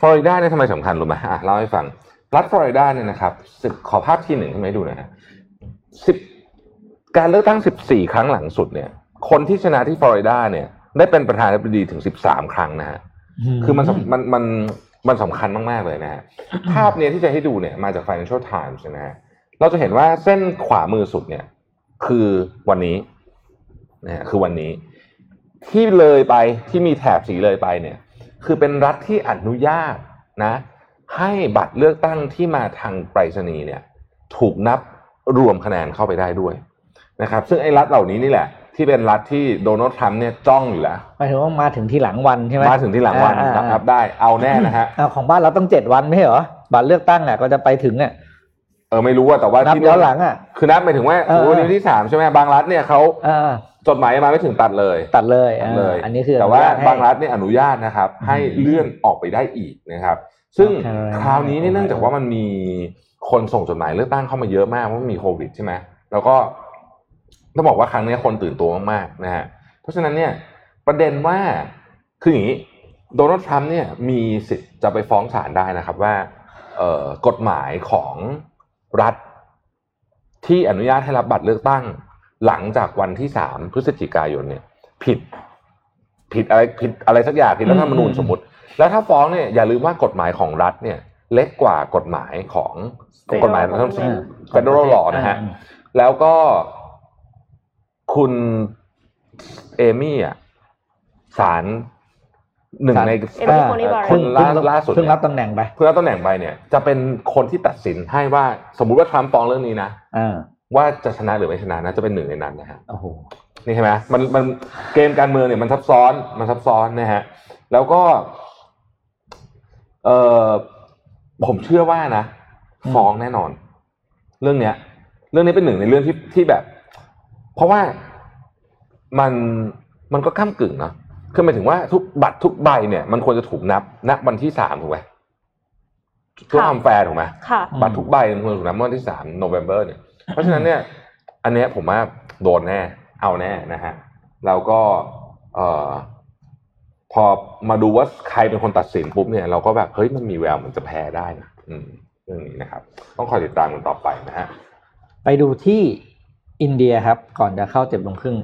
ฟลอริดาเนี่ยทำไมสำคัญรู้ไหมอะเล่าให้ฟังรัฐฟลอริดาเนี่ยนะครับสิบขอภาพที่หนึ่งให้ไหมดูหนะฮะสิบการเลือกตั้งสิบสี่ครั้งหลังสุดเนี่ย คนที่ชนะที่ฟลอริดาเนี่ย ได้เป็นประธานาธิบดีถึงสิบสามครั้งนะฮะคือมันสำมันมันมันสำคัญมากๆเลยนะฮะภาพเนี้ยที่จะให้ดูเนี่ยมาจาก Financial Times นะฮะเราจะเห็นว่าเส้นขวามือสุดเนี่ย คือวันนี้นะฮะคือวันนี้ ที่เลยไปที่มีแถบสีเลยไปเนี่ย คือเป็นรัฐที่อนุญาตนะให้บัตรเลือกตั้งที่มาทางไปรษณีย์เนี่ยถูกนับรวมคะแนนเข้าไปได้ด้วยนะครับซึ่งไอ้รัฐเหล่านี้นี่แหละ ที่เป็นรัฐที่โดนัลด์ทรัมป์เนี่ยจ้องอยู่แล้วหมายถึงว่ามาถึงที่หลังวันใช่ไหมมาถึงที่หลังวันอ่าอ่านะครับได้เอาแน่นะฮะอ่าของบ้านเราต้องเจ็ดวันไม่ใช่เหรอบัตรเลือกตั้งอะก็จะไปถึงอะ เออไม่รู้ว่าแต่ว่านับที่ย้อนหลังอะคือนับหมายถึงว่าเออ โอ้วันที่สามใช่ไหมบางรัฐเนี่ยเขาอ่าจดหมายมาไม่ถึงตัดเลย ตัดเลยตัอ่าดเลย อันนี้คือแต่ว่าอนุญตให้ บางรัฐเนี่ยอนุญาตนะครับ ให้เลื่อนออกไปได้อีกนะครับ ซึ่งโอเคคราวนี้เนี่ยเนื่องจากว่ามันมีคนส่งจดหมายเลือกตั้งเข้ามาเยอะมากเพราะมันมีโควิดใช่ไหมแล้วก็ต้องบอกว่าครั้งนี้คนตื่นตัวมากๆนะฮะเพราะฉะนั้นเนี่ยประเด็นว่าคืออย่างนี้โดนัลด์ทรัมป์เนี่ยมีสิทธิ์จะไปฟ้องศาลได้นะครับว่าเอ่อกฎหมายของ รัฐที่อนุญาตให้รับบัตรเลือกตั้ง หลังจากวันที่สามพฤศจิกายนเนี่ย ผิด ผิดอะไรผิดอะไรสักอย่างผิดรัฐธรรมนูญอืมสมมติ แล้วถ้าฟ้องเนี่ยอย่าลืมว่ากฎหมายของรัฐเนี่ย เล็กกว่ากฎหมายของ Federal กฎหมาย government federal law นะฮะอืมแล้วก็คุณเอมี่อะศาล หนึ่งศาลในเอมี่ Coney Barrett คนล่าล่าสุดเพิ่งเนี่ยรับตำแหน่งไปเพื่อรับตำแหน่งไปเนี่ย จะเป็นคนที่ตัดสินให้ว่าสมมุติว่าทรัมป์ฟ้องเรื่องนี้นะอ่าว่าจะชนะหรือไม่ชนะนะจะเป็นหนึ่งในนั้นนะฮะโอ้โหนี่ใช่ไหมมันมันเกมการเมืองเนี่ยมันซับซ้อนมันซับซ้อนนะฮะแล้วก็ เออผมเชื่อว่านะอืมฟ้องแน่นอน เรื่องเนี้ย เรื่องนี้เป็นหนึ่งในเรื่องที่ที่แบบ เพราะว่ามันมันก็ก้ากึ่งเนาะ คือหมายถึงว่าทุกบัตรทุกใบเนี่ย มันควรจะถูกนับณวันที่สามถูกไหมเพื่อความแฟร์ถูกไหมค่ะบัตรทุกใบมันควรถูกนับเมื่อวันที่สามโนเวม ber เนี่ย เพราะฉะนั้นเนี่ย อันเนี้ยผมว่าโดนแน่ เอาแน่นะฮะแล้วก็เอ่อพอมาดูว่าใครเป็นคนตัดสินปุ๊บเนี่ยเราก็แบบเฮ้ยมันมีแววมันจะแพ้ได้นะอืมเรื่องนี้นะครับ ต้องคอยติดตามกันต่อไปนะฮะไปดูที่อินเดียครับ ก่อนจะเข้าเจ็บลงครึ่ง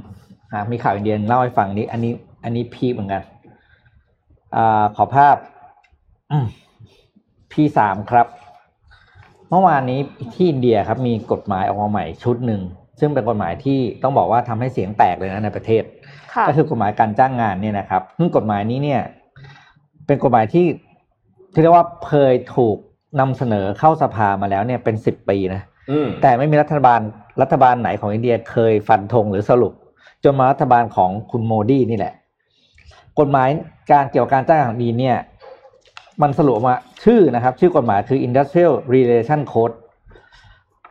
อ่ามีข่าวอินเดียเล่าให้ฟังนี้ อันนี้ อันนี้พีคเหมือนกันอ่าขอภาพอืมพ P3 ครับ เมื่อวานนี้ที่อินเดียครับมีกฎหมายออกมาใหม่ชุดหนึ่ง ซึ่งเป็นกฎหมายที่ต้องบอกว่าทำให้เสียงแตกเลยนะในประเทศค่ะก็คือกฎหมายการจ้างงานเนี่ยนะครับซึ่งกฎหมายนี้เนี่ย เป็นกฎหมายที่ที่เรียกว่าเคยถูกนำเสนอเข้าสภามาแล้วเนี่ยเป็นสิบปีนะอืมแต่ไม่มีรัฐบาลรัฐบาลไหนของอินเดียเคยฟันธงหรือสรุป จนมารัฐบาลของคุณโมดีนี่แหละ กฎหมายการเกี่ยวกับการจ้างงานของอินเดียเนี่ยมันสรุปออกมาชื่อนะครับ ชื่อกฎหมายคือ Industrial Relation Code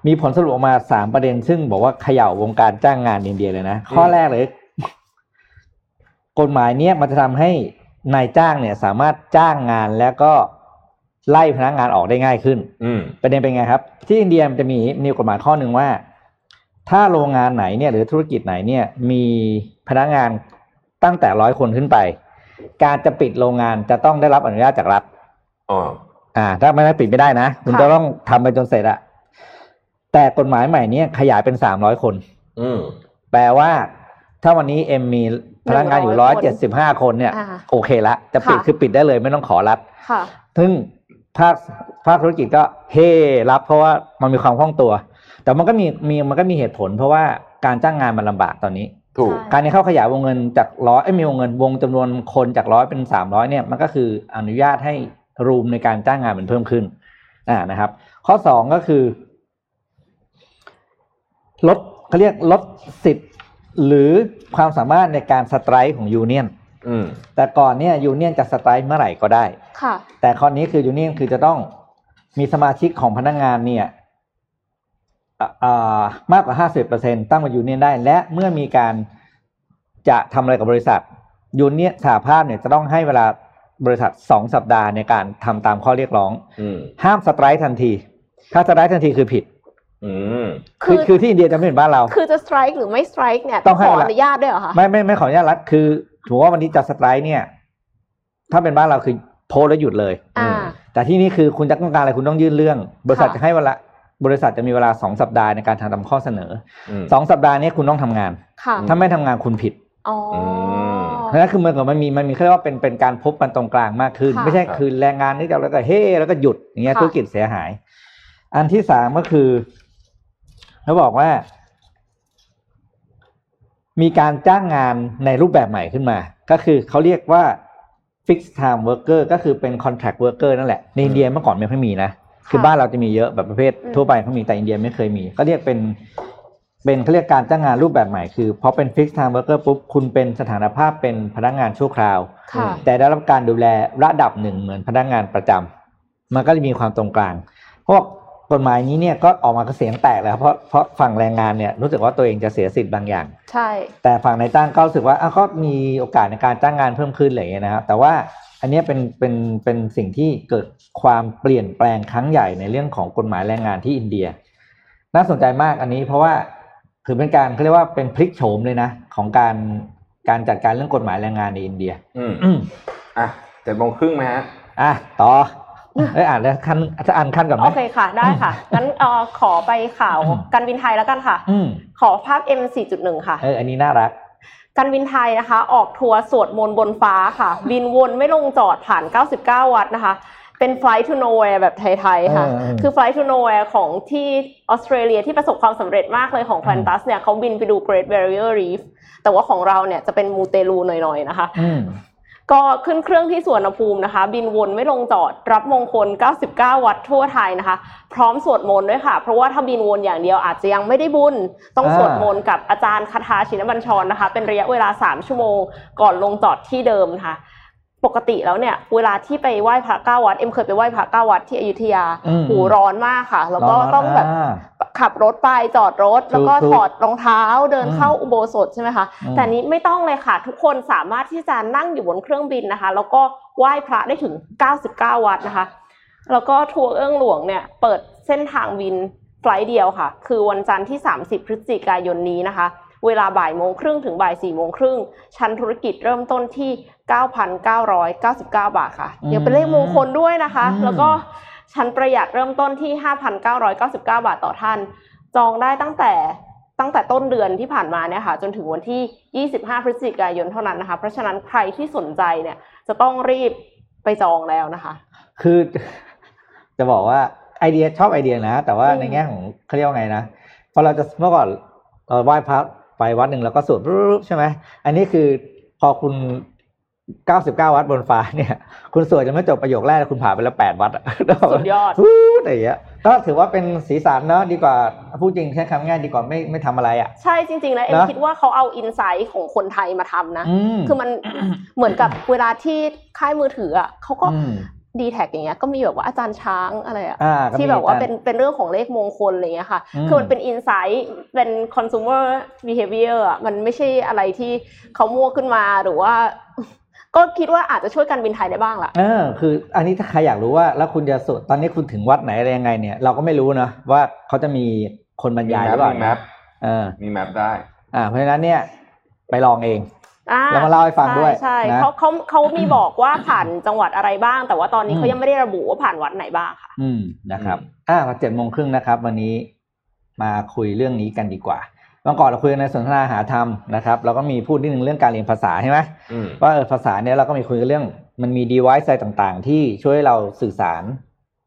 มีผลสรุปออกมาสามประเด็น ซึ่งบอกว่าเขย่าวงการจ้างงานอินเดียเลยนะ ข้อแรกเลย กฎหมายเนี้ยมันจะทำให้นายจ้างเนี่ย สามารถจ้างงานแล้วก็ไล่พนักงานออกได้ง่ายขึ้น อืมประเด็นเป็นไงครับ ที่อินเดียมันจะมีมีกฎหมายข้อหนึ่งว่า ถ้าโรงงานไหนเนี่ย หรือธุรกิจไหนเนี่ย มีพนักงาน ตั้งแต่ร้อยคนขึ้นไป การจะปิดโรงงานจะต้องได้รับอนุญาตจากรัฐอ๋ออ่า ถ้าไม่ได้ปิดไม่ได้นะคุณค่ะจะต้องทำไปจนเสร็จอะแต่กฎหมายใหม่เนี้ขยายเป็นสามร้อยคน อืมแปลว่า ถ้าวันนี้เอ็มมีพนักงานอยู่ร้อยเจ็ดสิบห้าคนเนี่ยอ่าโอเคละ จะปิดค่ะคือปิดได้เลยไม่ต้องขอรัฐค่ะซึ่งภาคภาคธุรกิจก็เฮ่รับ เพราะว่ามันมีความคล่องตัว แต่มันก็มีมีมันก็มีเหตุผล เพราะว่าการจ้างงานมันลำบากตอนนี้ ถูกใช่การที่เข้าขยายวงเงินจากร้อยเอ้ยมีวงเงินวงจำนวนคนจากร้อยเป็นสามร้อยเนี่ยมันก็คืออนุญาตให้ room ในการจ้างงานมันเพิ่มขึ้นอ่านะครับ ข้อสองก็คือลดเขาเรียกลดสิทธิ์หรือความสามารถในการ strike ของ union อืมแต่ก่อนเนี่ย union จะ strike เมื่อไหร่ก็ได้ ค่ะ แต่ข้อนี้คือ union คือจะต้องมีสมาชิกของพนักงานเนี่ยอ่าอ่า มากกว่าห้าสิบเปอร์เซ็นตั้งเป็น union ได้ และเมื่อมีการจะทำอะไรกับบริษัท union สหภาพเนี่ยจะต้องให้เวลาบริษัทสองสัปดาห์ในการทำตามข้อเรียกร้อง อืมห้าม strike ทันที ถ้า strike ทันทีคือผิด อืม คือคือคือที่อินเดียจะไม่เหมือนบ้านเรา คือจะ strike หรือไม่ strike เนี่ยต้อองขอให้เวลา อนุญาตด้วยเหรอคะไม่ไม่ไม่ขออนุญาตรัฐคือถือว่าวันนี้จะสไตรค์เนี่ย ถ้าเป็นบ้านเราคือโพสต์แล้วหยุดเลย อ่า แต่ที่นี่คือคุณจะต้องการอะไรคุณต้องยื่นเรื่อง บริษัทค่ะ จะให้เวลา บริษัทจะมีเวลาสองสัปดาห์ในการทำตามข้อเสนออืมสองสัปดาห์นี้คุณต้องทำงานค่ะอืมถ้าไม่ทำงานคุณผิดอ๋ออมเพราะฉะนั้นคือเหมือนกับมันมีมันมีเขาเรียกว่าเป็นเป็นการพบกันตรงกลางมากขึ้นค่ะไม่ใช่ครับคือแรงงานนี่จะแล้วก็เฮ้แล้วก็หยุดอย่างเงี้ยค่ะธุรกิจเสียหาย อันที่สามก็คือเขาบอกว่า มีการจ้างงานในรูปแบบใหม่ขึ้นมา ก็คือเขาเรียกว่า fixed time worker ก็คือเป็น contract worker นั่นแหละในอินเดียเมื่อก่อนไม่ค่อยมีนะ คือบ้านเราจะมีเยอะแบบประเภทอืมทั่วไปเขามีแต่อินเดียไม่เคยมีก็เรียกเป็นเป็นเขาเรียกการจ้างงานรูปแบบใหม่คือพอเป็น fixed time worker ปุ๊บคุณเป็นสถานภาพเป็นพนักงานชั่วคราวค่ะแต่ได้รับการดูแลระดับหนึ่งเหมือนพนักงานประจำมันก็จะมีความตรงกลางเพราะว่ากฎหมายนี้เนี่ยก็ออกมาก็เสียงแตกแล้วเพราะเพราะฝั่งแรงงานเนี่ยรู้สึกว่าตัวเองจะเสียสิทธิ์บางอย่าง ใช่ แต่ฝั่งนายจ้างก็รู้สึกว่าอ้าวก็มีโอกาสในการจ้างงานเพิ่มขึ้นอะไรอย่างเงี้ยนะครับแต่ว่า อันเนี้ยเป็นเป็นเป็นสิ่งที่เกิดความเปลี่ยนแปลงครั้งใหญ่ในเรื่องของกฎหมายแรงงานที่อินเดีย น่าสนใจมากอันนี้เพราะว่าถือเป็นการเขาเรียกว่าเป็นพลิกโฉมเลยนะ ของการการจัดการเรื่องกฎหมายแรงงานในอินเดีย อืมอืมอะเจ็ดโมงครึ่งไหมฮะอะต่อเอ้ยอ่านแล้วขั้นจะอ่านขั้นก่อนไหมโอเคค่ะ ได้ค่ะงั้นเอ่อขอไปข่าวการบินไทยแล้วกันค่ะอืมขอภาพ M 4.1ค่ะเอออันนี้น่ารัก การบินไทยนะคะ ออกทัวร์สวดมนต์บนฟ้าค่ะ บินวนไม่ลงจอดผ่าน 99 วัดนะคะ เป็น Flight to Nowhere แบบไทยๆค่ะเออเออคือ Flight to Nowhere ของที่ออสเตรเลียที่ประสบความสำเร็จมากเลยของ Qantas เนี่ยเขาบินไปดู Great Barrier Reef แต่ว่าของเราเนี่ยจะเป็นมูเตลูหน่อยๆนะคะอืม ก็ขึ้นเครื่องที่สวนภูมินะคะ บินวนไม่ลงจอด รับมงคล 99 วัดทั่วไทยนะคะ พร้อมสวดมนต์ด้วยค่ะ เพราะว่าถ้าบินวนอย่างเดียวอาจจะยังไม่ได้บุญ ต้องสวดมนต์กับอาจารย์คาถาชินบัญชรนะคะ เป็นระยะเวลา 3 ชั่วโมง ก่อนลงจอดที่เดิมค่ะ ปกติแล้วเนี่ยเวลาที่ไปไหว้พระเก้าวัดเอ็มเคยไปไหว้พระเก้าวัดที่อยุธยาอืมหูร้อนมากค่ะ แล้วก็ร้นต้องแบบาขับรถไปจอดรถ แล้วก็ถูกถอดรองเท้าเดินอืมเข้าอุโบสถใช่ไหมคะอืมแต่นี้ไม่ต้องเลยค่ะ ทุกคนสามารถที่จะนั่งอยู่บนเครื่องบินนะคะ แล้วก็ไหว้พระได้ถึง 99 วัดนะคะ แล้วก็ทัวร์เอื้องหลวงเนี่ยเปิดเส้นทางบิน flight เดียวค่ะ คือวันจันทร์ที่ 30 พฤศจิกายนนี้นะคะ เวลาบ่ายโมงครึ่งถึงบ่ายสี่โมงครึ่งชั้นธุรกิจเริ่มต้นที่ 9,999 บาทค่ะอืมเดี๋ยวเป็นเลขมงคลด้วยนะคะอืมแล้วก็ชั้นประหยัดเริ่มต้นที่ 5,999 บาทต่อท่าน จองได้ตั้งแต่ตั้งแต่ต้นเดือนที่ผ่านมาเนี่ยค่ะจนถึงวันที่ 25 พฤศจิกายนเท่านั้นนะคะ เพราะฉะนั้นใครที่สนใจเนี่ยจะต้องรีบไปจองแล้วนะคะ คือจะบอกว่าไอเดียชอบไอเดียนะ แต่ว่าอืมในแง่ของเขาเรียกว่าไงนะพอเราจะเมื่อก่อนเราไหว้พระ ไปวัดหนึ่งแล้วก็สวดปุ๊บใช่ไหมอันนี้คือพอคุณ 99 วัดบนฟ้าเนี่ย คุณสวดจะไม่จบประโยคแรกคุณผ่านไปแล้ว 8 วัดอะสุดยอดพูดอะไรอย่างเงี้ยก็ถือว่าเป็นสีสันเนาะดีกว่าพูดจริงแค่คำง่ายดีกว่าไม่ไม่ทำอะไรอะ ใช่จริงๆนะเอ็มนะคิดว่าเขาเอา insight ของคนไทยมาทำนะอืมคือมันเหมือนกับเวลาที่ค่ายมือถืออะเขาก็อืม ดีแท็กอย่างเงี้ยก็มีแบบว่าอาจารย์ช้างอะไรอะอ่าก็มีที่แบบว่าอ่าเป็นเป็นเรื่องของเลขมงคลอะไรเงี้ยค่ะอืมคือมันเป็น insight เป็น consumer behavior อะมันไม่ใช่อะไรที่เขามั่วขึ้นมาหรือว่า ก็คิดว่าอาจจะช่วยการบินไทยได้บ้างล่ะเออคือ อันนี้ถ้าใครอยากรู้ว่าแล้วคุณจะสวดตอนนี้คุณถึงวัดไหนอะไรยังไงเนี่ยเราก็ไม่รู้นะว่าเขาจะมีคนบรรมียายหแมรือปเปล่ามีแมปเออมีแมปได้ อ่าเพราะฉะนั้นเนี่ยไปลองเองอ่ แล้วมาเล่าให้ฟังด้วยใช่นะใช่เขาเขาเขามีบอกว่าผ่านจังหวัดอะไรบ้าง แต่ว่าตอนนี้อืมเขายังไม่ได้ระบุว่าผ่านวัดไหนบ้างค่ะ อืมนะครับอ่าเจ็ดโมงครึ่งนะครับ วันนี้มาคุยเรื่องนี้กันดีกว่าเมื่อก่อนเราคุยกันในสนทนาหาธรรมนะครับเราก็มีพูดนิดนึงเรื่องการเรียนภาษาใช่ไหมอืมว่าเออภาษาเนี่ยเราก็มีคุยกันเรื่องมันมี device อะไรต่างๆ ที่ช่วยให้เราสื่อสาร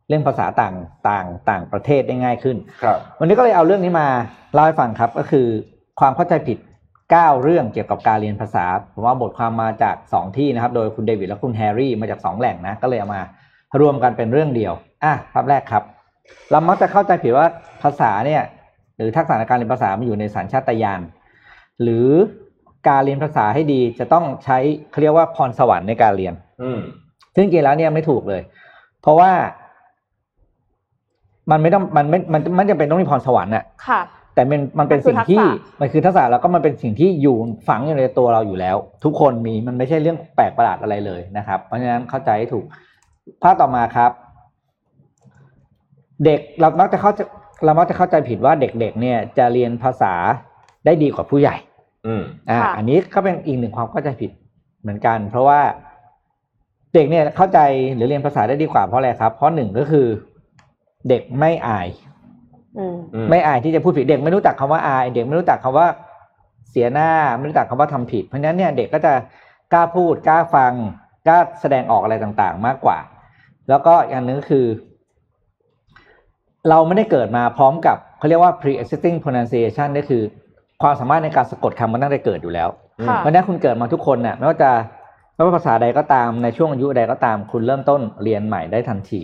เรื่องภาษาต่างต่างต่างประเทศได้ง่ายขึ้น ครับ วันนี้ก็เลยเอาเรื่องนี้มาเล่าให้ฟังครับ ก็คือความเข้าใจผิด 9 เรื่องเกี่ยวกับการเรียนภาษา ผมว่าบทความมาจาก 2 ที่นะครับ โดยคุณเดวิดและคุณแฮร์รี่มาจาก 2 แหล่งนะ ก็เลยเอามารวมกันเป็นเรื่องเดียว อะภาพแรกครับ เรามักจะเข้าใจผิดว่าภาษาเนี่ย หรือทักษะในการเรียนภาษามันอยู่ในสัญชาตญาณ หรือการเรียนภาษาให้ดีจะต้องใช้เขาเรียกว่าพรสวรรค์ในการเรียน อืม ซึ่งจริงๆแล้วเนี่ยไม่ถูกเลย เพราะว่ามันไม่ต้องมันไม่มันมันจะเป็นต้องมีพรสวรรค์อะค่ะ แต่มันมันเป็นสิ่งที่มันคือทักษะมันคือทักษะแล้วก็มันเป็นสิ่งที่อยู่ฝังอยู่ในตัวเราอยู่แล้ว ทุกคนมีมันไม่ใช่เรื่องแปลกประหลาดอะไรเลยนะครับ เพราะฉะนั้นเข้าใจให้ถูกภาพต่อมาครับ เด็กเรามักจะเข้าใจเรามักจะเข้าใจผิดว่าเด็กๆ เนี่ย จะเรียนภาษาได้ดีกว่าผู้ใหญ่ อืมอ่าค่ะอันนี้ก็เป็นอีกหนึ่งความเข้าใจผิดเหมือนกัน เพราะว่าเด็กเนี่ยเข้าใจหรือเรียนภาษาได้ดีกว่าเพราะอะไรครับ เพราะหนึ่งก็คือ เด็กไม่อายอืมอืม ไม่อายที่จะพูดผิดเด็กไม่รู้จักคำว่าอาย เด็กไม่รู้จักคำว่าเสียหน้าไม่รู้จักคำว่าทำผิด เพราะฉะนั้นเนี่ยเด็กก็จะกล้าพูดกล้าฟังกล้าแสดงออกอะไรต่างๆ มากกว่า แล้วก็อีกอันนึงก็คือ เราไม่ได้เกิดมาพร้อมกับเขาเรียกว่า pre-existing pronunciation นี่คือ ความสามารถในการสะกดคำมันตั้งแต่เกิดอยู่แล้วค่ะเพราะฉะนั้นคุณเกิดมาทุกคนเนี่ยไม่ว่าจะไม่ว่าภาษาใดก็ตามในช่วงอายุใดก็ตาม คุณเริ่มต้นเรียนใหม่ได้ทันที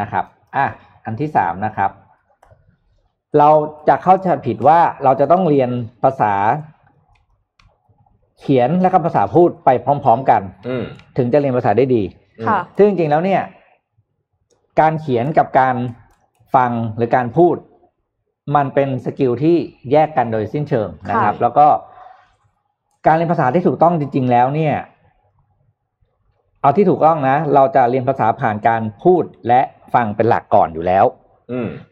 นะครับ อะ อันที่สามนะครับ เราจะเข้าใจผิดว่าเราจะต้องเรียนภาษา เขียนและก็ภาษาพูดไปพร้อม ๆ กัน อืม ถึงจะเรียนภาษาได้ดี ค่ะ ซึ่งจริงๆแล้วเนี่ย การเขียนกับการฟังหรือการพูด มันเป็นสกิลที่แยกกันโดยสิ้นเชิงนะครับ ค่ะ แล้วก็การเรียนภาษาที่ถูกต้องจริง ๆ แล้วเนี่ย เอาที่ถูกต้องนะ เราจะเรียนภาษาผ่านการพูดและฟังเป็นหลักก่อนอยู่แล้วอืม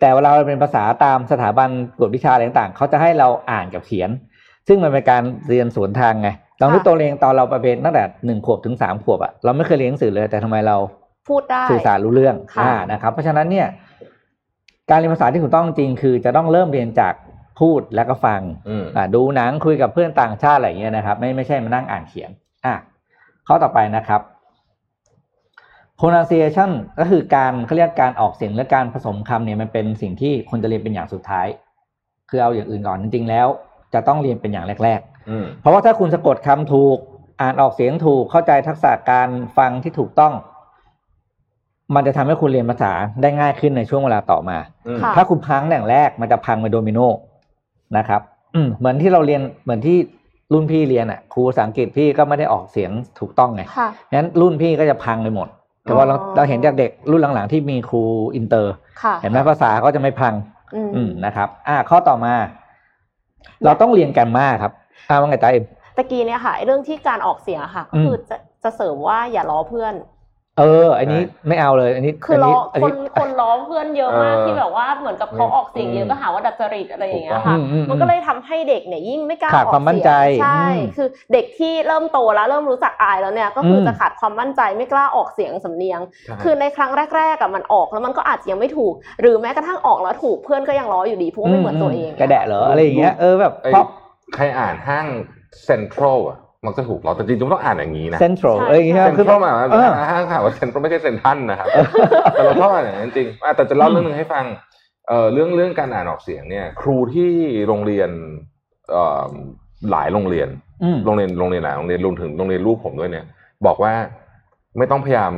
แต่เวลาเราเป็นภาษาตามสถาบันกวดวิชาอะไรต่างๆเขาจะให้เราอ่านกับเขียน ซึ่งมันเป็นการเรียนสวนทางไงลองนึกตัวเองตอนเราประเป็นตั้งแต่หนึ่งขวบถึงสามขวบอะเราไม่เคยเรียนหนังสือเลย แต่ทำไมเราพูดได้สื่อสารรู้เรื่องค่ะอ่านะครับ เพราะฉะนั้นเนี่ย การเรียนภาษาที่ถูกต้องจริงคือจะต้องเริ่มเรียนจากพูดแล้วก็ฟังอืมอ่าดูหนังคุยกับเพื่อนต่างชาติอะไรอย่างเงี้ยนะครับ ไม่ไม่ใช่มานั่งอ่านเขียน อะข้อต่อไปนะครับ pronunciation ก็คือการเขาเรียกการออกเสียงและการผสมคำเนี่ยมันเป็นสิ่งที่คนจะเรียนเป็นอย่างสุดท้าย คือเอาอย่างอื่นก่อนจริง ๆ แล้ว จะต้องเรียนเป็นอย่างแรกๆอืมเพราะว่าถ้าคุณสะกดคำถูกอ่านออกเสียงถูกเข้าใจทักษะการฟังที่ถูกต้อง มันจะทำให้คุณเรียนภาษาได้ง่ายขึ้นในช่วงเวลาต่อมาอืมค่ะถ้าคุณพังอย่างแรกมันจะพังเป็นโดมิโนนะครับ อืมเหมือนที่เราเรียนเหมือนที่รุ่นพี่เรียนอะครูภาษาอังกฤษพี่ก็ไม่ได้ออกเสียงถูกต้องไงค่ะงั้นรุ่นพี่ก็จะพังไปหมด แต่ว่าเราอ๋อเราเห็นจากเด็กรุ่นหลังๆที่มีครูอินเตอร์ค่ะเห็นไหมภาษาก็จะไม่พังอืมอืมนะครับ อ่าข้อต่อมา เราต้องเรียนกันมากครับอ่าว่าไงตาเอ็มตะกี้เนี่ยค่ะไอ้เรื่องที่การออกเสียงอะค่ะ ก็คือจะจะเสริมว่าอย่าล้อเพื่อน เออ อันนี้ไม่เอาเลย อันนี้คือล้ออันคนี้นคนล้อเพื่อนเยอะมากเออที่แบบว่าเหมือนกับเขาออกเสียงเยอะอืมก็หาว่าดัดจริตอะไรอย่างเงี้ยถูกต้ค่ะองอือืมันก็เลยทำให้เด็กเนี่ยยิ่งไม่กล้าออกเสียงขาดความมั่นใจใช่อืมคือเด็กที่เริ่มโตแล้วเริ่มรู้จักอายแล้วเนี่ยก็คืออืมจะขาดความมั่นใจไม่กล้าออกเสียงสำเนียงใช่คือในครั้งแรกๆอะมันออกแล้วมันก็อาจจะยังไม่ถูก หรือแม้กระทั่งออกแล้วถูกเพื่อนก็ยังล้ออยู่ดีเพราะว่าไม่เหมือนตัวเองกระแดะเหรออะไรอย่างเงี้ยเออแบบไอ้เพราะใครอ่านห้างเซ็นทรัลอะ มักจะถูกล้อแต่จริงๆต้องอ่านอย่างนี้นะเซนทรัลใช่เอ้ยอย่างงี้ใช่ใช่ไหมเซ็นคือทรัลมาเออห้างข่าวว่าเซ็นทรัลไม่ใช่เซ็นทรัลนะครับแต่เราชอบอ่านอย่างนั้นจริงๆอะแต่จะเล่าเรื่องหนึ่งให้ฟังเอ่อเรื่องเรื่องการอ่านออกเสียงเนี่ย ครูที่โรงเรียนเอ่อหลายโรงเรียนอืมโรงเรียนโรงเรียนหลายโรงเรียนรวมถึงโรงเรียนลูกผมด้วยเนี่ย บอกว่าไม่ต้องพยายาม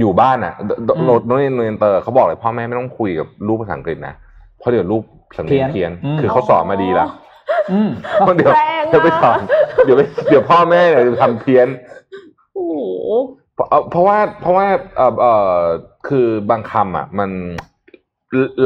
อยู่บ้านอะโดโดอืมโรงเรียนโรงเรียนเตอร์เขาบอกเลยพ่อแม่ไม่ต้องคุยกับลูกภาษาอังกฤษนะเพราะเดี๋ยวลูกสำเนียงเพี้เพี้ยยนนอืมคือเขาสอนมาดีแล้วอืม เพราะเดี๋ยวแรงอะเดี๋ยวไปสอนเดี๋ยวไปเดี๋ยวพ่อแม่เนี่ยจะทำเพี้ยนโอ้โหเพราะเอ่อเพราะว่าเพราะว่าเออเออคือบางคำอะ มัน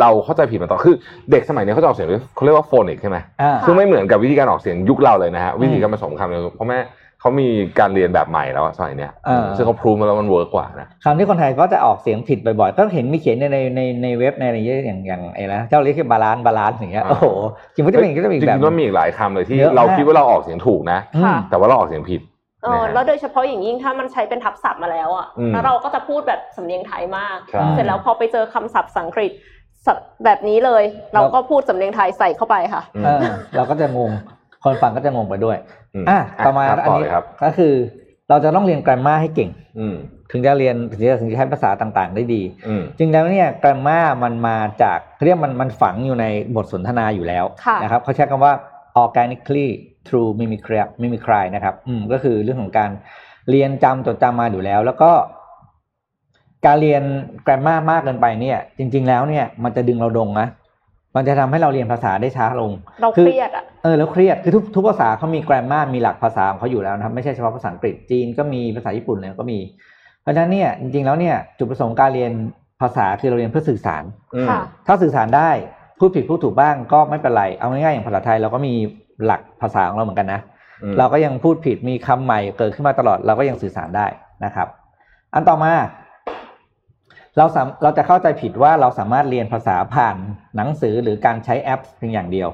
เราเข้าใจผิดมาตลอดคือ เด็กสมัยนี้เขาจะออกเสียงด้วยเขาเรียกว่าโฟนิกใช่ไหมอ่าซึ่งไม่เหมือนกับวิธีการออกเสียงยุคเราเลยนะฮะอืมวิธีการผสมคำเนี่ยเพราะแม่ เขามีการเรียนแบบใหม่แล้วอะสมัยเนี้ยเออซึ่งเขา prove มาแล้วมัน work กว่านะคำที่คนไทยก็จะออกเสียงผิดบ่อยๆ ก็เห็นมีเขียนในในในในเว็บในอะไรเยอะอย่างอย่างไอ้นะเจ้าเรียกคือ balance balance อย่างเงี้ยอ่าโอ้โหจริงๆมันจะเป็นก็จะเป็นอีจกแบบริงๆว่ามีอีกหลายคำเลยที่เยอะมากเราคิดว่าเราออกเสียงถูกนะอืมแต่ว่าเราออกเสียงผิดเออนะฮะแล้วโดยเฉพาะอย่างยิ่งถ้ามันใช้เป็นทับศัพท์มาแล้วอะอืมแล้วเราก็จะพูดแบบสำเนียงไทยมากใช่เสร็จแล้วพอไปเจอคำศัพท์อังกฤษศัพท์แบบนี้เลย เราก็พูดสำเนียงไทยใส่เข้าไปค่ะอืมเออเราก็จะงงคนฟังก็จะงงไปด้วยม อะต่อมาครับอันต่อนี้เลยครับก็คือ เราจะต้องเรียน grammar ให้เก่ง อืมถึงจะเรียนถึงจะถึงจะใช้ภาษาต่างๆ ได้ดีอืมจริงแล้วเนี่ย grammar มันมาจากเรียกมันมันฝังอยู่ในบทสนทนาอยู่แล้วค่ะนะครับเขาใช้คำว่า organically through mimicry mimicry นะครับ อืมก็คือเรื่องของการเรียนจำจดจำมาอยู่แล้ว แล้วก็ การเรียน grammar มากเกินไปเนี่ย จริง ๆ แล้วเนี่ย มันจะดึงเราดงนะ มันจะทำให้เราเรียนภาษาได้ช้าลง เราคืเคอรียดอะ เออแล้วเครียด คือทุกทุกภาษาเขามี grammar มีหลักภาษาของเขาอยู่แล้วนะครับ ไม่ใช่เฉพาะภาษาอังกฤษ จีนก็มี ภาษาญี่ปุ่นเนี่ยก็มี เพราะฉะนั้นเนี่ย จริงๆแล้วเนี่ย จุดประสงค์การเรียนภาษาคือเราเรียนเพื่อสื่อสารอืมค่ะถ้าสื่อสารได้ พูดผิดพูดถูกบ้างก็ไม่เป็นไร เอาง่ายๆอย่างภาษาไทยเราก็มีหลักภาษาของเราเหมือนกันนะอืมเราก็ยังพูดผิด มีคำใหม่เกิดขึ้นมาตลอด เราก็ยังสื่อสารได้นะครับ อันต่อมา เราสามเราจะเข้าใจผิดว่าเราสามารถเรียนภาษาผ่านหนังสือหรือการใช้แอปเพียงอย่างเดียว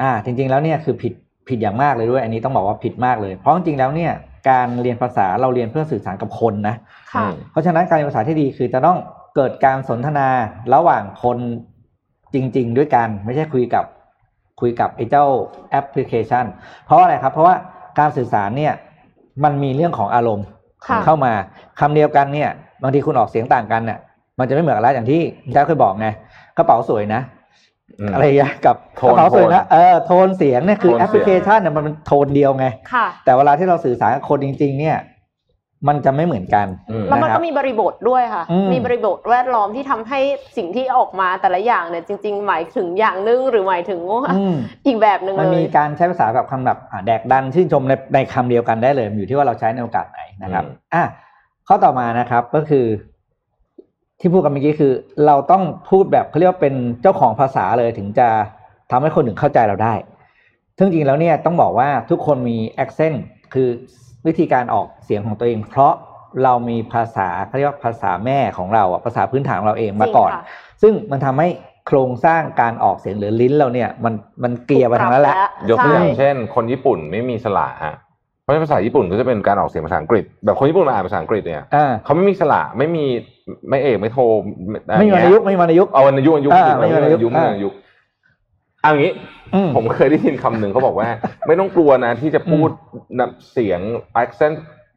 อ่า จริง ๆ แล้วเนี่ยคือผิดผิดอย่างมากเลยด้วย อันนี้ต้องบอกว่าผิดมากเลย เพราะจริงๆแล้วเนี่ยการเรียนภาษาเราเรียนเพื่อสื่อสารกับคนนะค่ะเพราะฉะนั้นการเรียนภาษาที่ดีคือจะต้องเกิดการสนทนาระหว่างคนจริง ๆ ด้วยกัน ไม่ใช่คุยกับคุยกับไอ้เจ้าแอปพลิเคชัน เพราะอะไรครับ เพราะว่าการสื่อสารเนี่ยมันมีเรื่องของอารมณ์ค่ะเข้ามาคำเดียวกันเนี่ย บางทีคุณออกเสียงต่างกันเนี่ยมันจะไม่เหมือนกันแล้วอย่างที่แจ๊คเคยบอกไงกระเป๋าสวยนะมอะไรอย่างเงี้ยกับโทกนระเป๋าสวยนะโทนเออโทนเสียงเนี่ยคือโทนเสียงแอปพลิเคชันเนี่ยมันเป็นโทนเดียวไงค่ะแต่เวลาที่เราสื่อสารกับคนจริง ๆ เนี่ยมันจะไม่เหมือนกันอืมแล้วมันนะครับก็มีบริบทด้วยค่ะอืมมีบริบทแวดล้อมที่ทำให้สิ่งที่ออกมาแต่ละอย่างเนี่ยจริง ๆ หมายถึงอย่างนึงหรือหมายถึงอืมอีกแบบหนึ่งมันเลมียการใช้ภาษาแบบคำแบบอ่าแดกดันชื่นชมในในคำเดียวกันได้เลยมันอยู่ที่ว่าเราใช้ในโอกาสไหนนะครับอืมอะ ข้อต่อมานะครับก็คือ ที่พูดกันเมื่อกี้คือ เราต้องพูดแบบเขาเรียกว่าเป็นเจ้าของภาษาเลยถึงจะทำให้คนอื่นเข้าใจเราได้ซึ่งจริงแล้วเนี่ยต้องบอกว่าทุกคนมี accent คือวิธีการออกเสียงของตัวเอง เพราะเรามีภาษาเขาเรียกว่าภาษาแม่ของเราอะภาษาพื้นฐานของเราเองมาก่อนจริงค่ะซึ่งมันทำให้โครงสร้างการออกเสียงหรือลิ้นเราเนี่ยมันมันเกลียไปทางนั้นแหละยกตัวอย่างใช่เช่น คนญี่ปุ่นไม่มีสระฮะเพ ราะฉะนั้นภาษาญี่ปุ่นก็จะเป็นการออกเสียงภาษาอังกฤษ แบบคนญี่ปุ่นมาอ่านภาษาอังกฤษเนี่ยอ่าเขาไม่มีสระไม่มีไม่เอกไม่โทอะรไม่มีวรรณเงี้ยุกต์ไม่มีวรรณยุกต์เอาวรรณยุกต์วรรณยุกต์อ่าจริงๆไม่มีวรรณยุกต์ไม่มีวรรณยุกต์เอางี้อืมผมเคยได้ยินคำหนึ่งเขาบอกว่า ไม่ต้องกลัวนะที่จะพูดนำเสียง accent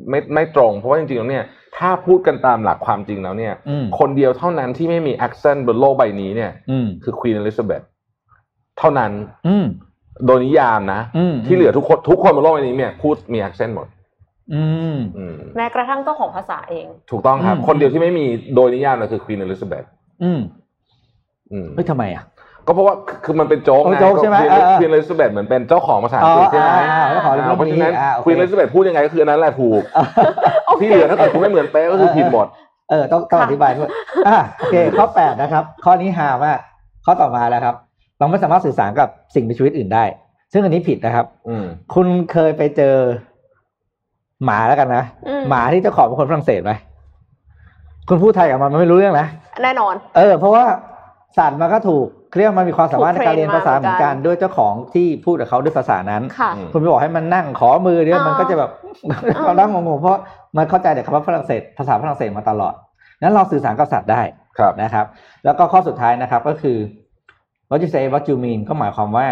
ไม่ไม่ตรง เพราะว่าจริงๆแล้วเนี่ย ถ้าพูดกันตามหลักความจริงแล้วเนี่ยอืมคนเดียวเท่านั้นที่ไม่มี accent บนโลกใบนี้เนี่ยอืมคือ Queen Elizabeth เท่านั้นอืม โดยนิยามนะอืมที่เหลือทุกคนทุกคนบนโลกใบนี้เนี่ยพูดมี accent หมดอืมอืมแม้กระทั่งเจ้าของภาษาเอง ถูกต้องครับอืมคนเดียวที่ไม่มีโดยนิยามเลยคือ Queen Elizabeth อืมอืมเฮ้ยทำไมอะก็เพราะว่าคือมันเป็นโจ๊กโอ้นะโจ๊กใช่ไหม Queen เออเออ Queen Elizabeth เหมือนเป็นเจ้าของภาษาอังกฤษใช่ไหมอ่าแล้วขอเรื่องอ่าเพราะฉะนั้นอ่าโอเค Queen Elizabeth พูดยังไงก็คืออันนั้นแหละถูกโอเคที่เหลือถ้าเกิดคุณไม่เหมือนเป๊ะก็คือผิดหมด เออต้องต้องอธิบายด้วยอะโอเคข้อแปดนะครับ ข้อนี้หามากข้อต่อมาแล้วครับ เราไม่สามารถสื่อสารกับสิ่งมีชีวิตอื่นได้ ซึ่งอันนี้ผิดนะครับ อืม คุณเคยไปเจอ หมาแล้วกันนะ อืม หมาที่เจ้าของเป็นคนฝรั่งเศสไหมคุณพูดไทยกับมันมันไม่รู้เรื่องนะ แน่นอน เออ เพราะว่าสัตว์มันก็ถูกเรียกว่ามันมีความสามารถถูในกเทรนการเรียนภาษาเหมือนกันมาเหมือนกัน ด้วยเจ้าของที่พูดกับเขาด้วยภาษานั้น ค่ะ อืม คุณไปบอกให้มันนั่งขอมือเดียวอ๋อมันก็จะแบบอ๋อเรานั่งงงๆเพราะมันเข้าใจแต่คำว่าฝรั่งเศสภาษาฝรั่งเศสมาตลอดนั้นเราสื่อสารกับสัตว์ได้ครับ นะครับ แล้วก็ข้อสุดท้ายนะครับก็คือ what you say what you mean ก็หมายความว่า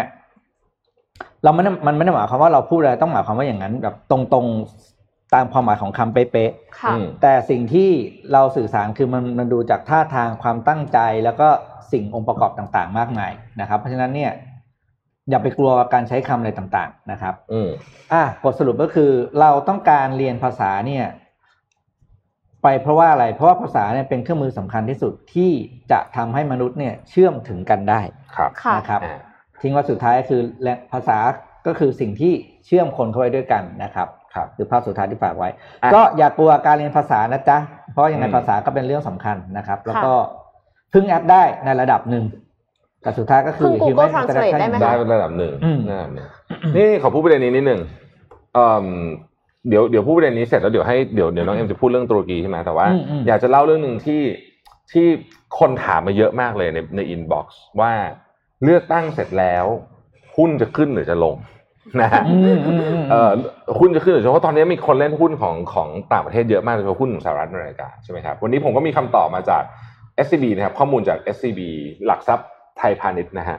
เราไม่ได้มันไม่ได้หมายความว่าเราพูดอะไรต้องหมายความว่าอย่างนั้น แบบตรงๆตามความหมายของคำเป๊ะค่ะอืมๆแต่สิ่งที่เราสื่อสารคือมันมันดูจากท่าทางความตั้งใจแล้วก็สิ่งองค์ประกอบต่างๆ มากมายนะครับ เพราะฉะนั้นเนี่ยอย่าไปกลัวการใช้คำอะไรต่างๆ นะครับ อืมอะบทสรุปก็คือ เราต้องการเรียนภาษาเนี่ย ไปเพราะว่าอะไร เพราะว่าภาษาเนี่ยเป็นเครื่องมือสำคัญที่สุดที่จะทำให้มนุษย์เนี่ยเชื่อมถึงกันได้ครับค่ะนะครับอ่าทิ้งว่าสุดท้ายคือและภาษาก็คือสิ่งที่เชื่อมคนเข้าไว้ด้วยกันนะครับครับคือภาพสุดท้ายที่ฝากไว้อะก็อย่ากลัวการเรียนภาษานะจ๊ะ เพราะยังไงอืมภาษาก็เป็นเรื่องสำคัญนะครับ แล้วก็พึ่งแอปได้ในระดับหนึ่งแต่สุดท้ายก็คือพึ่ง Google human Translate interaction ได้ไหมได้คะระดับหนึ่งอืมระดับหนึ่งนี่ขอพูดประเด็นนี้นิดหนึ่ง เอ่อเดี๋ยวเดี๋ยวพูดประเด็นนี้เสร็จแล้วเดี๋ยวให้เดี๋ยวเดี๋ยวน้องเอ็มจะพูดเรื่องตุรกีใช่ไหมแต่ว่าอืมอืมอยากจะเล่าเรื่องหนึ่งที่ที่คนถามมาเยอะมากเลยในใน inbox ว่าเลือกตั้งเสร็จแล้วหุ้นจะขึ้นหรือจะลงนะฮะอืมอืมอืมเอ่อหุ้นจะขึ้นหรือจะลงเพราะตอนนี้มีคนเล่นหุ้นของของต่างประเทศเยอะมากโดยเฉพาะหุ้นของสหรัฐอเมริกาใช่ไหมครับวันนี้ผมก็มีคำตอบมาจาก SCB นะครับข้อมูลจาก SCB หลักทรัพย์ไทยพาณิชย์นะฮะ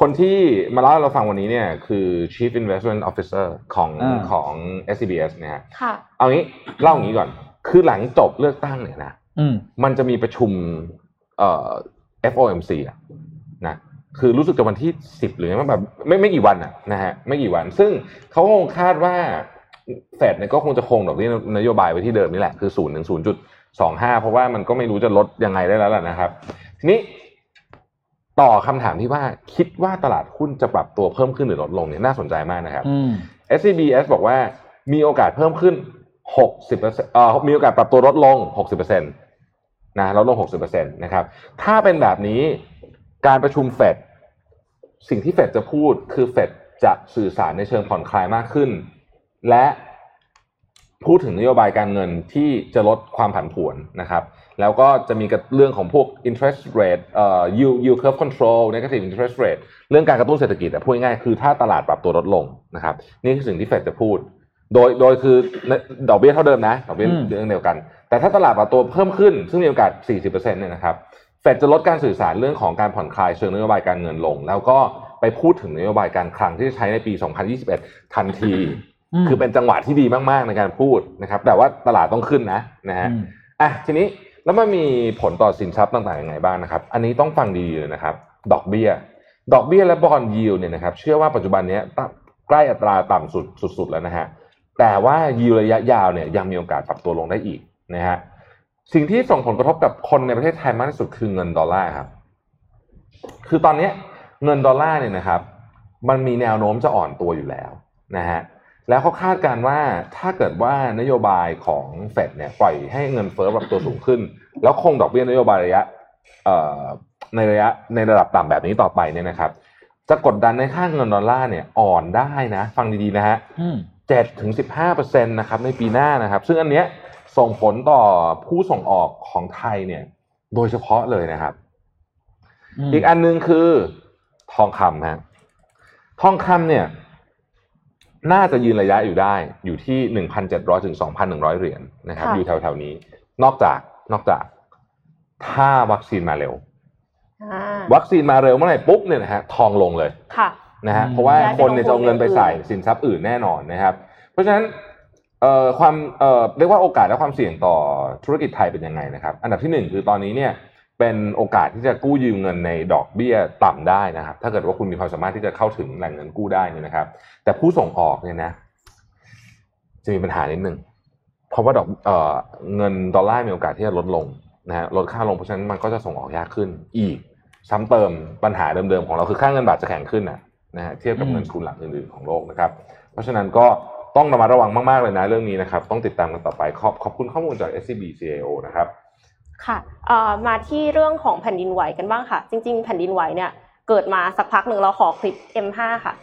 คนที่มาเล่าให้เราฟังวันนี้เนี่ยคือ Chief Investment Officer ของอ่าของ SCBS นะฮะค่ะเอางี้เล่าอย่างนี้ก่อน คือหลังจบเลือกตั้งเนี่ยนะอืมมันจะมีประชุมเอ่อ FOMC อะนะคือรู้สึกจะวันที่สิบหรือไงแบบไม่ไม่กี่วันอะนะฮะไม่กี่วัน ซึ่งเขาคงคาดว่าเฟดเนี่ยก็คงจะคงดอกเบี้ยนโยบายไว้ที่เดิมนี่แหละคือศูนย์ถึงศูนย์จุดสองห้าเพราะว่ามันก็ไม่รู้จะลดยังไงได้แล้วล่ะนะครับ ทีนี้ ต่อคำถามที่ว่าคิดว่าตลาดหุ้นจะปรับตัวเพิ่มขึ้นหรือลดลงเนี่ยน่าสนใจมากนะครับอืม SCBS บอกว่ามีโอกาสเพิ่มขึ้น 60%เอ่อมีโอกาสปรับตัวลดลง 60%นะลดลง 60%นะครับ ถ้าเป็นแบบนี้การประชุมเฟดสิ่งที่เฟดจะพูดคือเฟดจะสื่อสารในเชิงผ่อนคลายมากขึ้น และพูดถึงนโยบายการเงินที่จะลดความผันผวนนะครับ แล้วก็จะมีกับเรื่องของพวก interest rate เอ่อ yield yield curve control negative interest rate เรื่องการกระตุ้นเศรษฐกิจอะพูดง่ายๆคือถ้าตลาดปรับตัวลดลงนะครับ นี่คือสิ่งที่เฟดจะพูด โดยโดยคือดอกเบี้ยเท่าเดิมนะดอกเบี้ยอืมเรื่องเดียวกัน แต่ถ้าตลาดปรับตัวเพิ่มขึ้น ซึ่งมีโอกาส 40%เนี่ยนะครับเฟดจะลดการสื่อสารเรื่องของการผ่อนคลายเชิงนโยบายการเงินลง แล้วก็ไปพูดถึงนโยบายการคลังที่จะใช้ในปี 2021 ทันทีมคือเป็นจังหวะที่ดีมากๆในการพูดนะครับ แต่ว่าตลาดต้องขึ้นนะนะฮะอืมอะทีนี้ แล้วมันมีผลต่อสินทรัพย์ต่างๆยังไงบ้างนะครับ อันนี้ต้องฟังดีเลยนะครับ ดอกเบี้ย ดอกเบี้ยและ bond yield เนี่ยนะครับ เชื่อว่าปัจจุบันนี้ใกล้อัตราต่ำสุดสุด ๆ แล้วนะฮะ แต่ว่ายิวระยะยาวเนี่ยยังมีโอกาสปรับตัวลงได้อีกนะฮะ สิ่งที่ส่งผลกระทบกับคนในประเทศไทยมากที่สุดคือเงินดอลลาร์ครับ คือตอนนี้เงินดอลลาร์เนี่ยนะครับ มันมีแนวโน้มจะอ่อนตัวอยู่แล้วนะฮะ แล้วเขาคาดการณ์ว่าถ้าเกิดว่านโยบายของเฟดเนี่ยปล่อยให้เงินเฟ้อปรับตัวสูงขึ้น แล้วคงดอกเบี้ยนโยบายระยะเอ่อในระยะในระดับต่ำแบบนี้ต่อไปเนี่ยนะครับ จะกดดันในค่าเงินดอลลาร์เนี่ยอ่อนได้นะ ฟังดีๆนะฮะอืมเจ็ดถึงสิบห้าเปอร์เซ็นตนะครับในปีหน้านะครับ ซึ่งอันเนี้ยส่งผลต่อผู้ส่งออกของไทยเนี่ย โดยเฉพาะเลยนะครับมอีกอันหนึงคือทองคำฮะทองคำเนี่ย น่าจะยืนระยะอยู่ได้อยู่ที่หนึ่งพันเจ็ดร้อยถึงสองพันหนึ่งร้อยเหรียญนะครับค่ะอยู่แถวๆนี้ นอกจากนอกจากถ้าวัคซีนมาเร็วอ่าวัคซีนมาเร็วเมื่อไหร่ปุ๊บเนี่ยนะฮะทองลงเลยค่ะนะฮะอืมเพราะว่าย้ายไปคนเนี่ยลงทุนจะเอาเงินไปใส่อื่นสินทรัพย์อื่นแน่นอนนะครับ เพราะฉะนั้นเอ่อความเอ่อเรียกว่าโอกาสและความเสี่ยงต่อธุรกิจไทยเป็นยังไงนะครับ อันดับที่หนึ่งคือตอนนี้เนี่ย เป็นโอกาสที่จะกู้ยืมเงินในดอกเบี้ยต่ำได้นะครับ ถ้าเกิดว่าคุณมีความสามารถที่จะเข้าถึงแหล่งเงินกู้ได้เนี่ยนะครับ แต่ผู้ส่งออกเนี่ยนะ จะมีปัญหานิดนึงเพราะว่าดอกเอ่อเงินดอลลาร์มีโอกาสที่จะลดลงนะฮะลดค่าลงเพราะฉะนั้นมันก็จะส่งออกยากขึ้นอีกซ้ำเติมปัญหาเดิมๆของเราคือค่าเงินบาทจะแข็งขึ้นนะนะฮะเทียบกับเงินทุนหลักอื่นๆของโลกนะครับ เพราะฉะนั้นก็ต้องระมัดระวังมากๆเลยนะเรื่องนี้นะครับ ต้องติดตามกันต่อไปขอบขอบคุณข้อมูลจาก SCB CAO นะครับ ค่ะมาที่เรื่องของแผ่นดินไหวกันบ้างค่ะ จริง ๆ แผ่นดินไหวเนี่ยเกิดมาสักพักหนึ่งเราขอคลิป M5 ค่ะ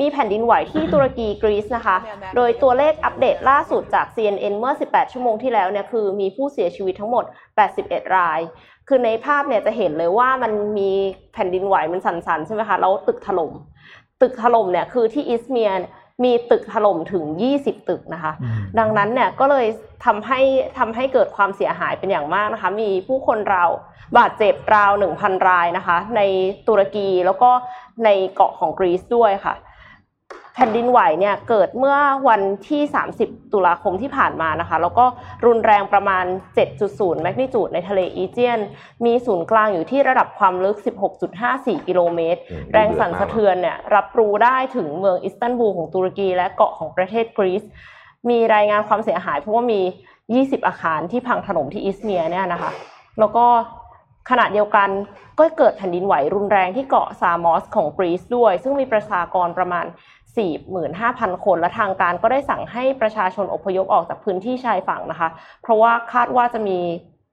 มีแผ่นดินไหวที่ตุรกีกรีซนะคะ โดยตัวเลขอัปเดตล่าสุดจาก CNN เมื่อ 18 ชั่วโมงที่แล้วเนี่ยคือมีผู้เสียชีวิตทั้งหมด 81 ราย คือในภาพเนี่ยจะเห็นเลยว่ามันมีแผ่นดินไหวมันสั่นๆใช่ไหมคะแล้วตึกถล่มตึกถล่มเนี่ยคือที่อิสเมียร์ มีตึกถล่มถึง 20 ตึกนะคะอืมดังนั้นเนี่ยก็เลยทำให้ทำให้เกิดความเสียหายเป็นอย่างมากนะคะ มีผู้คนราวบาดเจ็บราว 1,000 รายนะคะ ในตุรกีแล้วก็ในเกาะของกรีซด้วยค่ะ แผ่นดินไหวเนี่ยเกิดเมื่อวันที่ 30 ตุลาคมที่ผ่านมานะคะ แล้วก็รุนแรงประมาณ 7.0 แมกนิจูดในทะเลอีเจียน มีศูนย์กลางอยู่ที่ระดับความลึก 16.54 กิโลเมตรอืมแรงสั่นสะเทือนเนี่ยรับรู้ได้ถึงเมืองอิสตันบูลของตุรกี และเกาะของประเทศกรีซ มีรายงานความเสียหายเพราะว่ามี 20 อาคารที่พังถล่มที่อิสเมียร์เนี่ยนะคะ แล้วก็ขณะเดียวกันก็เกิดแผ่นดินไหวรุนแรงที่เกาะซามอสของกรีซด้วย ซึ่งมีประชากรประมาณ 45,000 คน และทางการก็ได้สั่งให้ประชาชนอพยพออกจากพื้นที่ชายฝั่งนะคะ เพราะว่าคาดว่าจะมี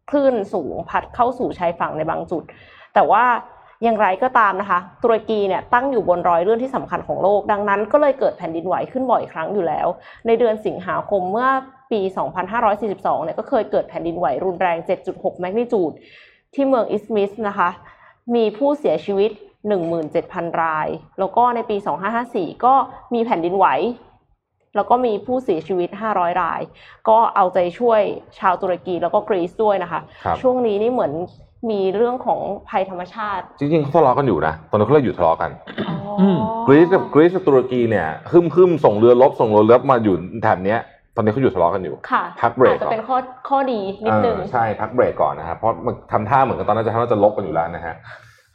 คลื่นสูงพัดเข้าสู่ชายฝั่งในบางจุด แต่ว่าอย่างไรก็ตามนะคะ ตุรกีเนี่ยตั้งอยู่บนรอยเลื่อนที่สำคัญของโลก ดังนั้นก็เลยเกิดแผ่นดินไหวขึ้นบ่อยครั้งอยู่แล้ว ในเดือนสิงหาคมเมื่อปี 2542 เนี่ยก็เคยเกิดแผ่นดินไหวรุนแรง 7.6 แมกนิจูดที่เมืองอิสมิสนะคะ มีผู้เสียชีวิต 17,000 ราย แล้วก็ในปี 2554 ก็มีแผ่นดินไหว แล้วก็มีผู้เสียชีวิต 500 ราย ก็เอาใจช่วยชาวตุรกีแล้วก็กรีซด้วยนะคะครับช่วงนี้นี่เหมือนมีเรื่องของภัยธรรมชาติ จริงๆเขาทะเลาะกันอยู่นะ ตอนนี้เขาเลยอยู่ทะเลาะกันมกรีซกับกรีซกับตุรกีเนี่ยฮึมฮึมส่งเรือรบส่งเรือรบมาอยู่แถบเนี้ยตอนนี้เขาอยู่ทะเลาะกันอยู่ค่ะพักเบรกอาจจะเป็นข้อข้อดีนิดนึงเออใช่พักเบรกก่อนนะครับเพราะมันทำท่าเหมือนกับตอนนั้นจะทำว่าจะรบกันอยู่แล้วนะฮะ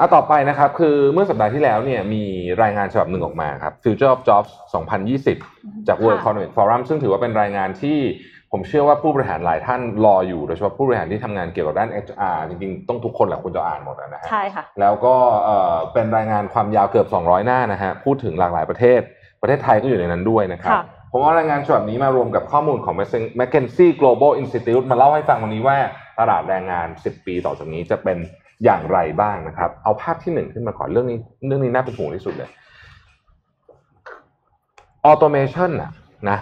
อะต่อไปนะครับคือเมื่อสัปดาห์ที่แล้วเนี่ยมีรายงานฉบับหนึ่งออกมาครับ Future of Jobs 2020 จาก World ค่ะ Economic Forum ซึ่งถือว่าเป็นรายงานที่ผมเชื่อว่าผู้บริหารหลายท่านรออยู่โดยเฉพาะผู้บริหารที่ทำงานเกี่ยวกับด้าน HR จริงๆ ต้องทุกคนแหละควรจะอ่านหมดอะนะฮะใช่ค่ะแล้วก็เอ่อเป็นรายงานความยาวเกือบ 200 หน้านะฮะพูดถึงหลากหลายประเทศ ประเทศไทยก็อยู่ในนั้นด้วยนะครับค่ะผมเอารายงานฉบับนี้มารวมกับข้อมูลของ McKinsey Global Institute มาเล่าให้ฟังวันนี้ว่าตลาดแรงงาน 10 ปีต่อจากนี้จะเป็น อย่างไรบ้างนะครับ เอาภาพที่หนึ่งขึ้นมาก่อนเรื่องนี้เรื่องนี้น่าเป็นห่วงที่สุดเลย automation อะนะ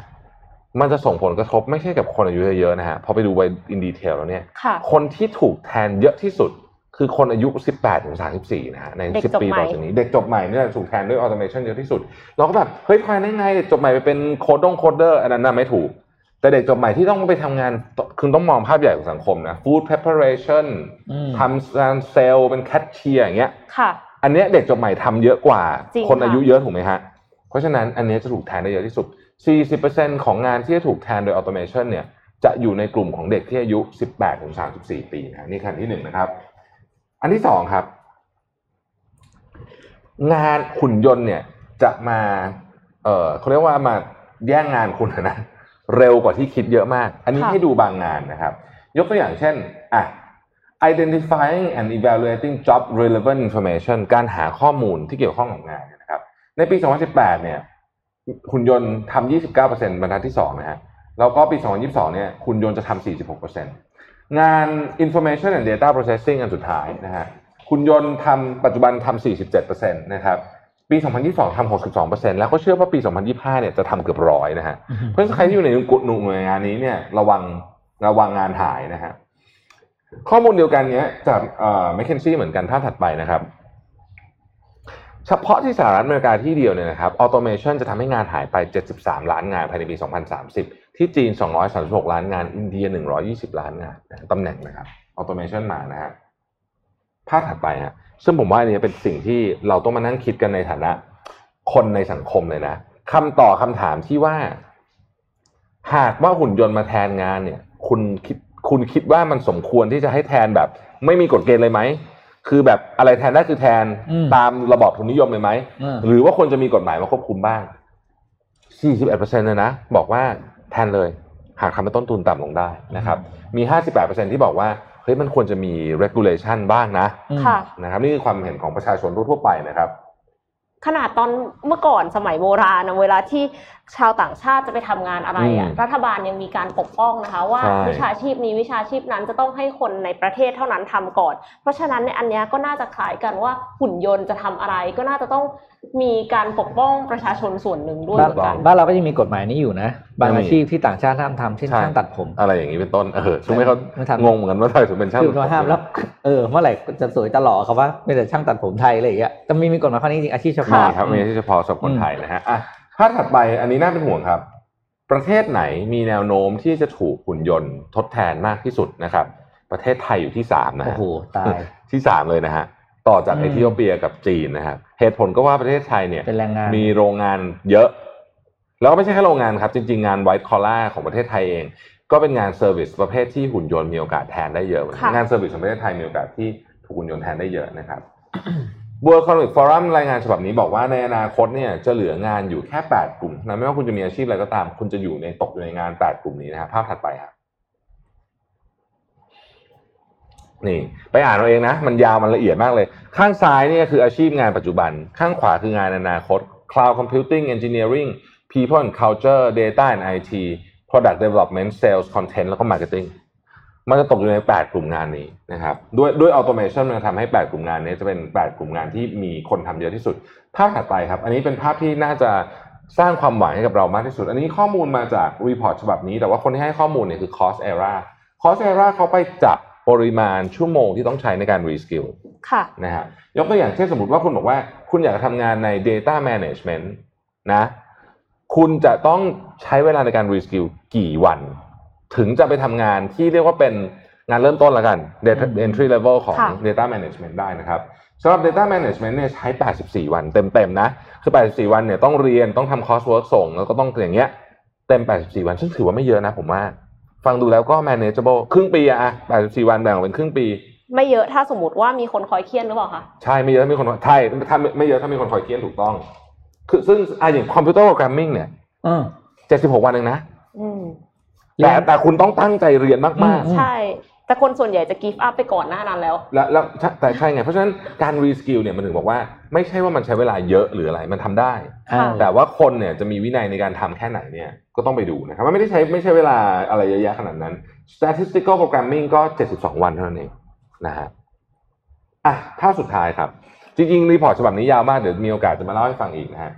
มันจะส่งผลกระทบไม่ใช่กับคนอายุเยอะๆนะฮะพอไปดูไป in detail แล้วเนี่ยค่ะคนที่ถูกแทนเยอะที่สุด คือคนอายุ 18ถึง34 นะฮะในเด็กจบ10 ปีใหม่ต่อจากนี้ เด็กจบใหม่เนี่ยถูกแทนด้วย automation เยอะที่สุด เราก็แบบ เฮ้ยทายได้ไงเด็กจบใหม่ไปเป็นโค้ดดง coder อันนั้นน่ะไม่ถูก แต่เด็กจบใหม่ที่ต้องไปทำงานคือต้องมองภาพใหญ่ของสังคมนะ food preparation อืมทำงานเซลล์เป็นแคชเชียร์อย่างเงี้ยค่ะ อันเนี้ยเด็กจบใหม่ทำเยอะกว่าจริงคนค่ะอายุเยอะถูกไหมฮะ เพราะฉะนั้นอันเนี้ยจะถูกแทนได้เยอะที่สุด 40%ของงานที่จะถูกแทนโดย automation เนี่ยจะอยู่ในกลุ่มของเด็กที่อายุ 18ถึง34 ปีนะนี่ขั้นที่หนึ่งนะครับ อันที่สองครับ งานหุ่นยนต์เนี่ยจะมา เออเขาเรียกว่ามาแย่งงานคุณนะ เร็วกว่าที่คิดเยอะมาก อันนี้ค่ะให้ดูบางงานนะครับ ยกตัวอย่างเช่นอะ identifying and evaluating job relevant information การหาข้อมูลที่เกี่ยวข้องกับงานเนี่ยนะครับ ในปี 2018 เนี่ยหุ่นยนต์ทำ 29%บรรทัดที่2นะฮะแล้วก็ปี 2022 เนี่ยหุ่นยนต์จะทำ 46%งาน information and data processing อันสุดท้ายนะฮะหุ่นยนต์ทำปัจจุบันทำ47%นะครับ ปี 2022 ทำ 62%แล้วก็เชื่อว่าปี 2025 เนี่ยจะทำเกือบร้อยนะฮะ เพราะฉะนั้นใครที่อยู่ในกลุ่มหน่วยงานนี้เนี่ยระวังระวังงานหายนะฮะ ข้อมูลเดียวกันเนี้ยจากเอ่อ McKinsey เหมือนกันภาพถัดไปนะครับ เฉพาะที่สหรัฐอเมริกาที่เดียวเนี่ยนะครับออโตเมชันจะทำให้งานหายไป 73 ล้านงานภายในปี 2030 ที่จีน 236 ล้านงาน อินเดีย 120 ล้านงานนะตำแหน่งนะครับออโตเมชันมานะฮะภาพถัดไปฮะ ซึ่งผมว่าอันนี้เป็นสิ่งที่เราต้องมานั่งคิดกันในฐานะ คนในสังคมเลยนะคำต่อคำถามที่ว่า หากว่าหุ่นยนต์มาแทนงานเนี่ย คุณคิดคุณคิดว่ามันสมควรที่จะให้แทนแบบ ไม่มีกฎเกณฑ์เลยไหมคือแบบอะไรแทนได้คือแทนอืมตามระบอบทุนนิยมเลยไหมอืมหรือว่าควรจะมีกฎหมายมาควบคุมบ้าง 41%เลยนะบอกว่าแทนเลย หากทำให้ต้นทุนต่ำลงได้นะครับ มี 58%ที่บอกว่า เฮ้ยมันควรจะมี regulation บ้างนะอืมค่ะนะครับนี่คือความเห็นของประชาชนทั่วๆไปนะครับ ขนาดตอนเมื่อก่อนสมัยโบราณนะเวลาที่ชาวต่างชาติจะไปทำงานอะไรอะอืมรัฐบาลยังมีการปกป้องนะคะ ว่าใช่วิชาชีพนี้วิชาชีพนั้นจะต้องให้คนในประเทศเท่านั้นทำก่อน เพราะฉะนั้นเนี่ยอันเนี้ยก็น่าจะคล้ายกันว่าหุ่นยนต์จะทำอะไรก็น่าจะต้อง มีการปกป้องประชาชนส่วนหนึ่งด้วยบ้านเหมือนกันบ้านเราก็ยังมีกฎหมายนี้อยู่นะ บางยังมีอาชีพที่ต่างชาติห้ามทำเช่นใช่ช่างตัดผม อะไรอย่างนี้เป็นต้นเออซึ่งไม่เขาไม่ทำงงเหมือนกันว่าทำไมถึงเป็นช่างคือมาห้ามแล้วเออเมื่อไหร่จะสวยตลอดเขาว่าไม่แต่ช่างตัดผมไทยอะไรอย่างเงี้ยจะมีมีกฎหมายข้อนี้จริงอาชีพเฉมีพาะครับมีที่เฉพาะสำหรับคนไทยนะฮะอะภาพถัดไปอันนี้น่าเป็นห่วงครับ ประเทศไหนมีแนวโน้มที่จะถูกหุ่นยนต์ทดแทนมากที่สุดนะครับ ประเทศไทยอยู่ที่สามนะโอ้ฮะโหตายที่สามเลยนะฮะ ต่อจากอืมเอธิโอเปียกับจีนนะครับเหตุผลก็ว่าประเทศไทยเนี่ยเป็นแรงงานมีโรงงานเยอะ แล้วก็ไม่ใช่แค่โรงงานครับ จริง ๆ งาน white collar ของประเทศไทยเอง ก็เป็นงาน service ประเภทที่หุ่นยนต์มีโอกาสแทนได้เยอะค่ะงาน service ของประเทศไทยมีโอกาสที่ถูกหุ่นยนต์แทนได้เยอะนะครับ World Economic Forum รายงานฉบับนี้บอกว่าในอนาคตเนี่ยจะเหลืองานอยู่แค่ 8 กลุ่มนะไม่ว่าคุณจะมีอาชีพอะไรก็ตาม คุณจะอยู่ในตกอยู่ในงาน 8 กลุ่มนี้นะครับภาพถัดไปครับ นี่ไปอ่านเอาเองนะ มันยาวมันละเอียดมากเลย ข้างซ้ายนี่คืออาชีพงานปัจจุบัน ข้างขวาคืองานอนาคต Cloud Computing Engineering People and Culture Data and IT Product Development Sales Content แล้วก็ Marketing มันจะตกอยู่ใน 8 กลุ่มงานนี้นะครับ ด้วยด้วย automation มันทำให้ 8 กลุ่มงานนี้จะเป็น 8 กลุ่มงานที่มีคนทำเยอะที่สุด ภาพถัดไปครับ อันนี้เป็นภาพที่น่าจะสร้างความหวังให้กับเรามากที่สุด อันนี้ข้อมูลมาจาก report ฉบับนี้ แต่ว่าคนที่ให้ข้อมูลเนี่ยคือ Coursera Cost Era เขาไปจับ ปริมาณชั่วโมงที่ต้องใช้ในการ reskill ค่ะนะฮะยกตัวอย่างเช่นสมมติว่าคุณบอกว่าคุณอยากจะทำงานใน Data Management นะ คุณจะต้องใช้เวลาในการ reskill กี่วัน ถึงจะไปทำงานที่เรียกว่าเป็นงานเริ่มต้นแล้วกัน Data อืม Entry Level ของค่ะ Data Management ได้นะครับสำหรับ Data Management เนี่ยใช้ 84 วันเต็มๆนะ คือ 84 วันเนี่ยต้องเรียนต้องทำ coursework ส่ง แล้วก็ต้องอย่างเงี้ยเต็ม 84 วัน ซึ่งถือว่าไม่เยอะนะผมว่า ฟังดูแล้วก็ manageable ครึ่งปีอะอะ84วันแบ่งออกเป็นครึ่งปี ไม่เยอะถ้าสมมติว่ามีคนคอยเฆี่ยนหรือเปล่าคะใช่ไม่เยอะถ้ามีคนใช่ถ้าไม่เยอะถ้ามีคนคอยเฆี่ยนถูกต้อง คือซึ่งอะอย่าง computer programming เนี่ยเออเจ็ดสิบหกวันเองนะอืมแต่แต่คุณต้องตั้งใจเรียนมากอืมใช่ แต่คนส่วนใหญ่จะ give up ไปก่อนหน้านั้นแล้วๆแล้วแล้วใช่แต่ใช่ไง เพราะฉะนั้นการ reskill เนี่ยมันถึงบอกว่าไม่ใช่ว่ามันใช้เวลาเยอะหรืออะไรมันทำได้อ่าแต่ว่าคนเนี่ยจะมีวินัยในการทำแค่ไหนเนี่ยก็ต้องไปดูนะครับมันไม่ได้ใช้ไม่ใช่เวลาอะไรเยอะแยะขนาดนั้น statistical programming ก็ 72 วันเท่านั้นเองนะฮะอะภาพสุดท้ายครับ จริงๆ report ฉบับนี้ยาวมากเดี๋ยวมีโอกาสจะมาเล่าให้ฟังอีกนะฮะ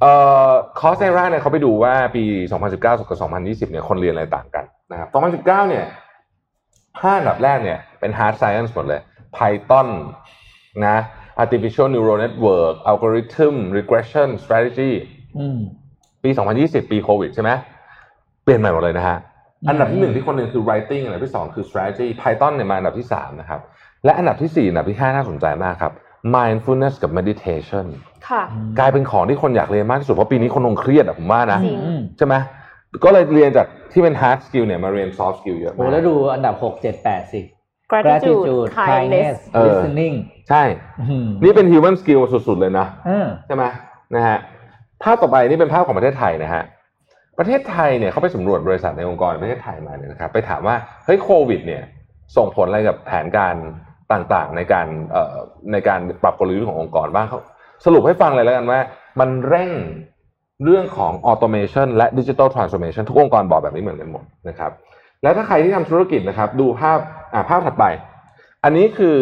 เอ่อ Coursera เนี่ยเขาไปดูว่าปี 2019 กับ 2020 เนี่ยคนเรียนอะไรต่างกันนะครับ 2019 เนี่ย ห้าอันดับแรกเนี่ยเป็น hard science หมดเลย Python นะ artificial neural network algorithm regression strategy อืมปี 2020 ปีโควิดใช่ไหมเปลี่ยนใหม่หมดเลยนะฮะอืมอันดับที่หนึ่งที่คนเรียนคือ writing อันดับที่สองคือ strategy Python เนี่ยมาอันดับที่สามนะครับ และอันดับที่สี่อันดับที่ห้าน่าสนใจมากครับ mindfulness กับ meditation ค่ะ กลายเป็นของที่คนอยากเรียนมากที่สุดเพราะปีนี้คนคงเครียดอะผมว่านะจริงอืมใช่ไหม ก็เลยเรียนจากที่เป็น hard skill เนี่ยมาเรียน soft skill เยอะโอ้มากแล้วดูอันดับหกเจ็ดแปดสิ gratitude kindness เออ listening ใช่อืมนี่เป็น human skill สุดๆเลยนะเออใช่ไหมนะฮะภาพต่อไปนี่เป็นภาพของประเทศไทยนะฮะประเทศไทยเนี่ยเขาไปสำรวจบริษัทในองค์กรในประเทศไทยมาเนี่ยนะครับไปถามว่าเฮ้ยโควิด เนี่ย ส่งผลอะไรกับแผนการต่างๆ ในการเอ่อในการปรับกลยุทธ์ขององค์กรบ้างเขาสรุปให้ฟังเลยแล้วกันว่า มันเร่ง เรื่องของออโตเมชันและดิจิ t a ลทรานส์ o r เมชันทุกองค์กรบอกแบบนี้เหมือนกันหมดนะครับ แล้วถ้าใครที่ทำธุรกิจนะครับ ดูภาพอ่าภาพถัดไป อันนี้คือ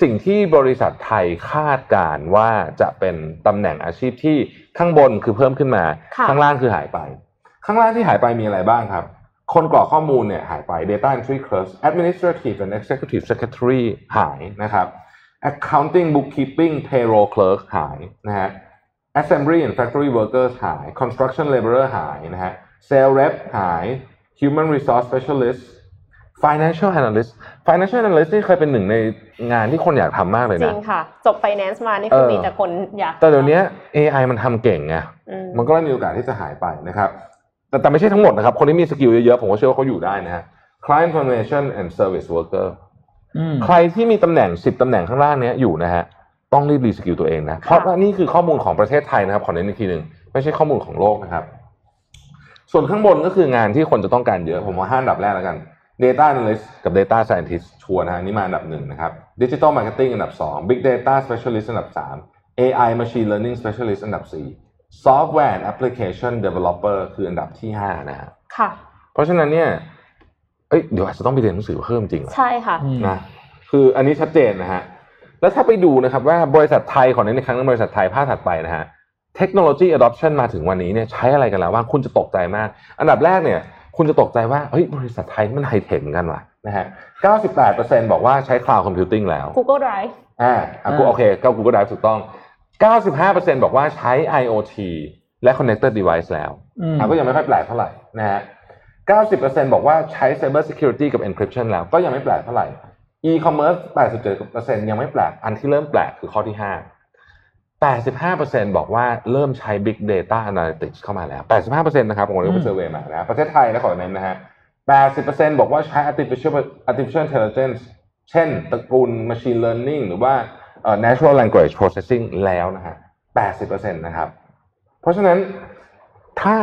สิ่งที่บริษัทไทยคาดการณ์ว่าจะเป็นตำแหน่งอาชีพที่ข้างบนคือเพิ่มขึ้นมาค่ะข้างล่างคือหายไป ข้างล่างที่หายไปมีอะไรบ้างครับ คนกรอกข้อมูลเนี่ยหายไป Data Entry Clerk Administrative and Executive Secretary หายนะครับ Accounting Bookkeeping Payroll Clerk หายนะฮะ Assembly and Factory Workers หาย Construction Laborer หายนะฮะ Sales Rep หาย Human Resource Specialist Financial Analyst Financial Analyst นี่เคยเป็นหนึ่งในงานที่คนอยากทำมากเลยจรินะค่ะ จบ finance มานี่คือเออมีแต่คนอยาก แต่เดี๋ยวนี้ AI มันทำเก่งไงอืมมันก็เลยมีโอกาสที่จะหายไปนะครับ แต่แต่ไม่ใช่ทั้งหมดนะครับ คนที่มี skill เยอะๆ ผมก็เชื่อว่าเขาอยู่ได้นะฮะ Client Information and Service Worker อืมใครที่มีตำแหน่ง 10ตำแหน่งข้างล่างเนี้ยอยู่นะฮะ ต้องรีบ reskill ตัวเองนะเพราะว่านี่คือข้อมูลของประเทศไทยนะครับขอเน้นอีกทีหนึ่งไม่ใช่ข้อมูลของโลกนะครับ ส่วนข้างบนก็คืองานที่คนจะต้องการเยอะผมว่าห้าอันดับแรกแล้วกัน Data Analyst กับ Data Scientist ชัวร์นะฮะนี่มาอันดับหนึ่งนะครับ Digital Marketing อันดับสอง Big Data Specialist อันดับสาม AI Machine Learning Specialist อันดับสี่ Software and Application Developer คืออันดับที่ห้านะฮะค่ะ เพราะฉะนั้นเนี่ยเอ้ยเดี๋ยวอาจจะต้องไปเรียนหนังสือเพิ่มจริงเหรอใช่ค่ะอืมนะคืออันนี้ชัดเจนนะฮะ แล้วถ้าไปดูนะครับว่าบริษัทไทยขอเน้นในครั้งนั้นบริษัทไทยภาคถัดไปนะฮะเทคโนโลยี adoption มาถึงวันนี้เนี่ยใช้อะไรกันแล้วว่างคุณจะตกใจมาก อันดับแรกเนี่ย คุณจะตกใจว่าเฮ้ยบริษัทไทยมันไฮเทคเหมือนกันว่ะนะฮะ 98%บอกว่าใช้ cloud computing แล้ว Google Drive อ่าอะกูอ่าโอเคก็ Google Drive ถูกต้อง 95%บอกว่าใช้ IoT และ connected device แล้วอืมอะก็ยังไม่ค่อยแปลกเท่าไหร่นะฮะ 90%บอกว่าใช้ cyber security กับ encryption แล้วก็ยังไม่แปลกเท่าไหร่ e-commerce 87%ยังไม่แปลก อันที่เริ่มแปลกคือข้อที่ 5 85%บอกว่าเริ่มใช้ Big Data Analytics เข้ามาแล้ว 85%นะครับผมเรียกว่าเซอร์เวยมานะประเทศไทยนะขอเน้นนะฮะ 80%บอกว่าใช้ artificial artificial intelligence เช่นตระกูล machine learning หรือว่าเอ่อ natural language processing แล้วนะฮะ 80%นะครับ เพราะฉะนั้นถ้า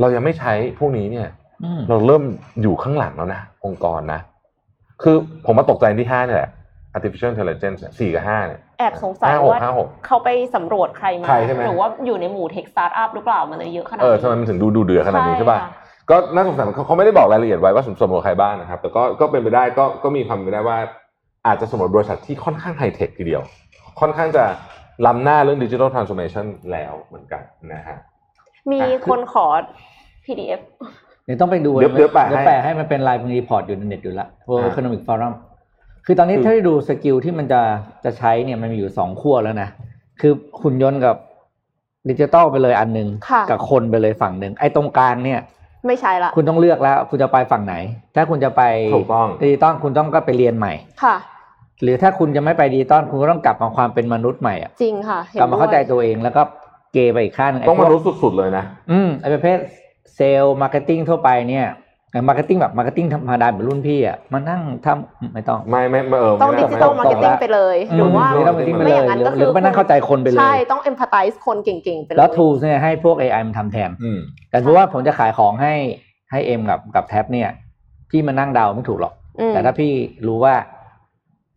เรายังไม่ใช้พวกนี้เนี่ยอืมเราเริ่มอยู่ข้างหลังแล้วนะ องค์กรนะ คือผมมาตกใจที่ห้าเนี่ยแหละ artificial intelligence สี่กับห้าเนี่ยแอบสงสัยห้าหกว่าห้าหก เขาไปสำรวจใครมา ใครใช่ไหม หรือว่าอยู่ในหมู่ tech startup หรือเปล่ามันเลยเยอะขนาดเออนี้ทำไมมันถึงดูดูเดือดขนาดนี้ใช่ป่ะ ค่ะก็น่าสงสัยเขาเขาไม่ได้บอกรายละเอียดไว้ว่าสำรวจใครบ้างนะครับ แต่ก็ก็เป็นไปได้ก็ก็มีความเป็นไปได้ว่า อาจจะสำรวจบริษัทที่ค่อนข้างไฮเทคทีเดียว ค่อนข้างจะล้ำหน้าเรื่อง digital transformationแล้วเหมือนกันนะฮะ มีคนขอ PDF เดี๋ยวต้องไปดูเดี๋ยวเดี๋ยวแปะให้เดี๋ยวแปะให้มันเป็น line report อยู่ในเน็ตอยู่ละ World อ่า Economic Forum คือตอนนี้คือถ้าได้ดู skill ที่มันจะจะใช้เนี่ยมันมีอยู่สองขั้วแล้วนะ คือหุ่นยนต์กับดิจิตอลไปเลยอันหนึ่งค่ะ กับคนไปเลยฝั่งหนึ่งไอ้ตรงกลางเนี่ย ไม่ใช่ละคุณต้องเลือกแล้ว คุณจะไปฝั่งไหน ถ้าคุณจะไปถูกต้อง ดิจิตอลคุณต้องก็ไปเรียนใหม่ ค่ะ หรือถ้าคุณจะไม่ไปดิจิตอลคุณก็ต้องกลับมาความเป็นมนุษย์ใหม่อะจริงค่ะห็นกลับมาเข้าใจด้วยตัวเองแล้วก็เกไปอีกข้างหนึงไอ้ต้องพวมากรู้สุดๆเลยนะ อืมไอ้ประเภท เซลล์มาร์เก็ตติ้งทั่วไปเนี่ยมาร์เก็ตติ้งแบบมาร์เก็ตติ้งธรรมดาเหมือนรุ่นพี่อะมานั่งทำไม่ต้องไม่ไม่ไม่เออต้องไม่ดิน่าจิตอลไมาร์เก็ตติ้งไปเลยหรือว่าดิจิตอลมาร์เก็ตติ้งไปไม่เลอยย่างนั้นหรือก็หคืรืออไม่นั่งเข้าใจคนไปเลยใช่ต้อง empathize คนเก่งๆไปเลยแล้ว tools เนี่ยให้พวก AI มันทำแทนอืมแต่เพราะว่าผมจะขายของให้ให้เอ็มกับกับแท็บเนี่ยพี่มานั่งเดาไม่ถูกหรอกอืมแต่ถ้าพี่รู้ว่า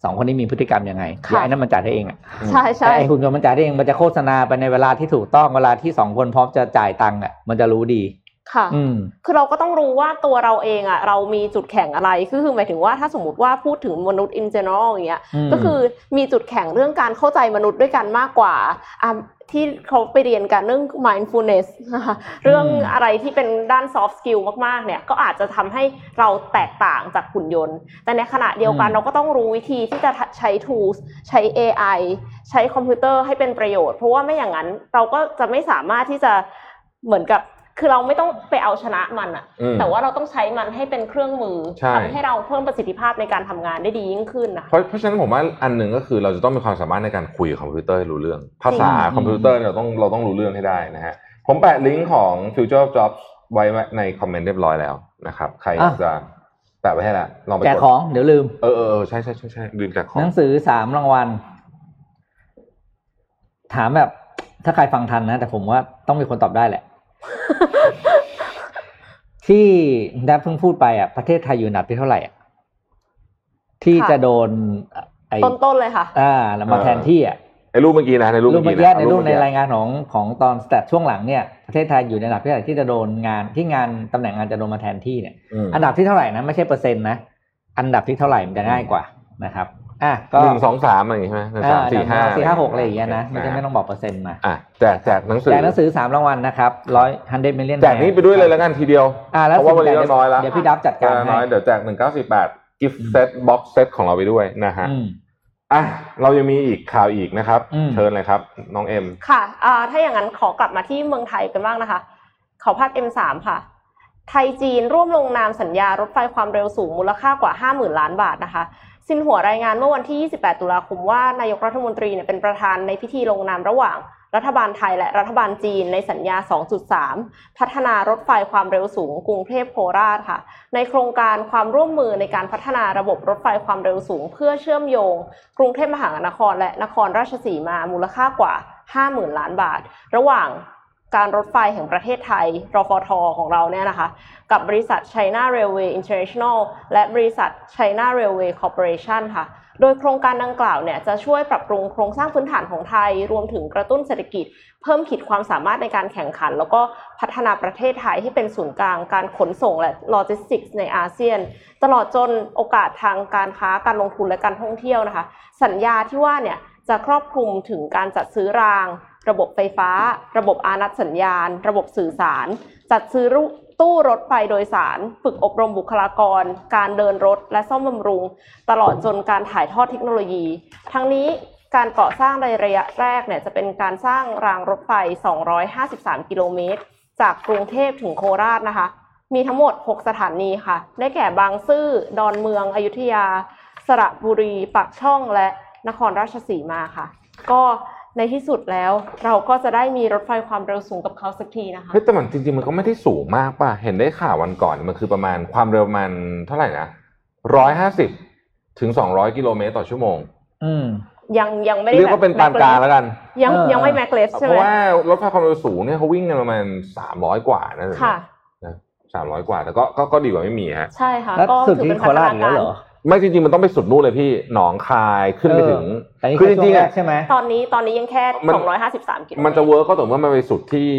สองคนนี้มีพฤติกรรมยังไงค่ะเดี๋ยวไอ้นั่นมันจ่ายได้เองอะใช่ใช่แต่ไอ้หุ่นยนต์มันจ่ายได้เองมันจะโฆษณาไปในเวลาที่ถูกต้องเวลาที่สองคนพร้อมจะจ่ายตังค์อะมันจะรู้ดี ค่ะอืมคือเราก็ต้องรู้ว่าตัวเราเองอะเรามีจุดแข็งอะไร คือคือหมายถึงว่าถ้าสมมติว่าพูดถึงมนุษย์ in general อย่างเงี้ยอืมก็คือมีจุดแข็งเรื่องการเข้าใจมนุษย์ด้วยกันมากกว่าอะที่เขาไปเรียนกันเรื่อง mindfulness นะคะเรื่องอะไรที่เป็นด้าน soft skill มากๆ เนี่ย ก็อาจจะทำให้เราแตกต่างจากหุ่นยนต์ แต่ในขณะเดียวกันเราก็ต้องรู้วิธีที่จะใช้ tools ใช้ AI ใช้คอมพิวเตอร์ให้เป็นประโยชน์ เพราะว่าไม่อย่างนั้นเราก็จะไม่สามารถที่จะเหมือนกับ คือเราไม่ต้องไปเอาชนะมันอะอืมแต่ว่าเราต้องใช้มันให้เป็นเครื่องมือใช่ทำให้เราเพิ่มประสิทธิภาพในการทำงานได้ดียิ่งขึ้นนะเพราะเพราะฉะนั้นผมว่าอันหนึ่งก็คือเราจะต้องมีความสามารถในการคุยกับคอมพิวเตอร์ให้รู้เรื่อง ภาษาจริงคอมพิวเตอร์เนี่ยเราต้องเราต้องรู้เรื่องให้ได้นะฮะผมแปะลิงก์ของ Future of Jobs ไว้ในคอมเมนต์เรียบร้อยแล้วนะครับ ใครอยากจะแปะไว้ให้ละลองไปแจกดของเดี๋ยวลืมเออเออเออใช่ใช่ใช่ใช่ลืมแจกของหนังสือสามรางวัลถามแบบถ้าใครฟังทันนะ แต่ผมว่าต้องมีคนตอบได้แหละ ที่ดับเพิ่งพูดไปอะประเทศไทยอยู่อันดับที่เท่าไหร่อะที่ค่ะจะโดนไอ้ต้นๆเลยค่ะ อ่าแล้วมาแทนที่อะในรูปเมื่อกี้นะในรูปรูปเมื่เมื่ออกี้กี้ในรูปในเมื่อกี้รายงานของของตอนสแตทช่วงหลังเนี่ยประเทศไทยอยู่ในอันดับที่เท่าไหร่ที่จะโดนงานที่งานตำแหน่งงานจะโดนมาแทนที่เนี่ยอืมอันดับที่เท่าไหร่นะไม่ใช่เปอร์เซ็นต์นะอันดับที่เท่าไหร่มันจะง่ายกว่านะครับ อะก็หนึ่งสองสามอะไรอย่างงี้ใช่ไหมหนึ่งสามสี่ห้าสี่ห้าหกอะไรอย่างเงี้ยนะไม่โคใช่ไม่ต้องบอกเปอร์เซ็นต์มาอะแจกแจกหนังสือแจกหนังสือสามรางวัลนะครับร้อยฮันเดมิเลียนแจกนี้ไปด้วยเลยแล้วกันทีเดียวอ่าแล้วเพราะว่าวันนี้สิ่งก็น้อยละเดี๋ยวพี่ดับจัดการเออน้อยให้เดี๋ยวแจกหนึ่งเก้าสี่แปดกิฟต์เซตบ็อกเซตของเราไปด้วยนะฮะอืมอะเรายังมีอีกข่าวอีกนะครับอืมเชิญเลยครับ น้องเอ็มค่ะอ่าถ้าอย่างนั้นขอกลับมาที่เมืองไทยกันบ้างนะคะ ขอภาพ M3 ค่ะ ไทยจีนร่วมลงนามสัญญารถไฟความเร็วสูงมูลค่ากว่า 50,000 ล้านบาทนะคะสินหัวรายงานเมื่อวันที่ 28 ตุลาคมว่านายกรัฐมนตรีเนี่ยเป็นประธานในพิธีลงนามระหว่าง รัฐบาลไทยและรัฐบาลจีนในสัญญา 2.3 พัฒนารถไฟความเร็วสูงกรุงเทพโคราชค่ะ ในโครงการความร่วมมือในการพัฒนาระบบรถไฟความเร็วสูง เพื่อเชื่อมโยง กรุงเทพมหานครและนครราชสีมามูลค่ากว่า 50,000 ล้านบาท ระหว่าง การรถไฟแห่งประเทศไทย รฟท ของเราเนี่ยนะคะ กับบริษัท China Railway International และบริษัท China Railway Corporation ค่ะ โดยโครงการดังกล่าวเนี่ยจะช่วยปรับปรุงโครงสร้างพื้นฐานของไทย รวมถึงกระตุ้นเศรษฐกิจ เพิ่มขีดความสามารถในการแข่งขัน แล้วก็พัฒนาประเทศไทยให้เป็นศูนย์กลางการขนส่งและโลจิสติกส์ในอาเซียน ตลอดจนโอกาสทางการค้าการลงทุนและการท่องเที่ยวนะคะ สัญญาที่ว่าเนี่ยจะครอบคลุมถึงการจัดซื้อราง ระบบไฟฟ้า ระบบอานัตสัญญาณ ระบบสื่อสาร จัดซื้อตู้รถไฟโดยสาร ฝึกอบรมบุคลากร การเดินรถและซ่อมบำรุง ตลอดจนการถ่ายทอดเทคโนโลยี ทั้งนี้การก่อสร้างในระยะแรกเนี่ยจะเป็นการสร้างรางรถไฟ 253 กิโลเมตร จากกรุงเทพถึงโคราชนะคะ มีทั้งหมด 6 สถานีค่ะ ได้แก่บางซื่อ ดอนเมือง อยุธยา สระบุรี ปากช่อง และนครราชสีมาค่ะ ก็ ในที่สุดแล้วเราก็จะได้มีรถไฟความเร็วสูงกับเขาสักทีนะคะเฮ้ยแต่มันจริงๆมันก็ไม่ได้สูงมากป่ะ เห็นได้ข่าววันก่อนมันคือประมาณความเร็วประมันเท่าไหร่นะร้อยห้าสิบถึงสองร้อยกิโลเมตรต่อชั่วโมง อืมยังยังไม่ได้เรียกว่าเป็นปานกลางแล้วกัน ยังเออยังไม่แม็กเลสเพใช่ไหมราะว่ารถไฟความเร็วสูงเนี่ยเขาวิ่งกันประมาณสามร้อยกว่านะค่ะสามร้อยกว่าแต่ก็ก็ก็ดีกว่าไม่มีฮะใช่ค่ะแล้วก็สุดถือที่เป็นโคพัฒราชนาอีกแล้กาวรเหรอ ไม่จริงๆมันต้องไปสุดนู่นเลยพี่หนองคายขึ้นไปถึงแต่นี่คือแค่จช่วริงงๆแรอะกใช่ไหมตอนนี้ตอนนี้ยังแค่มัน253กิโลเตรมันจะเวิร์กก็ต่อเมื่อมันไปสุดที่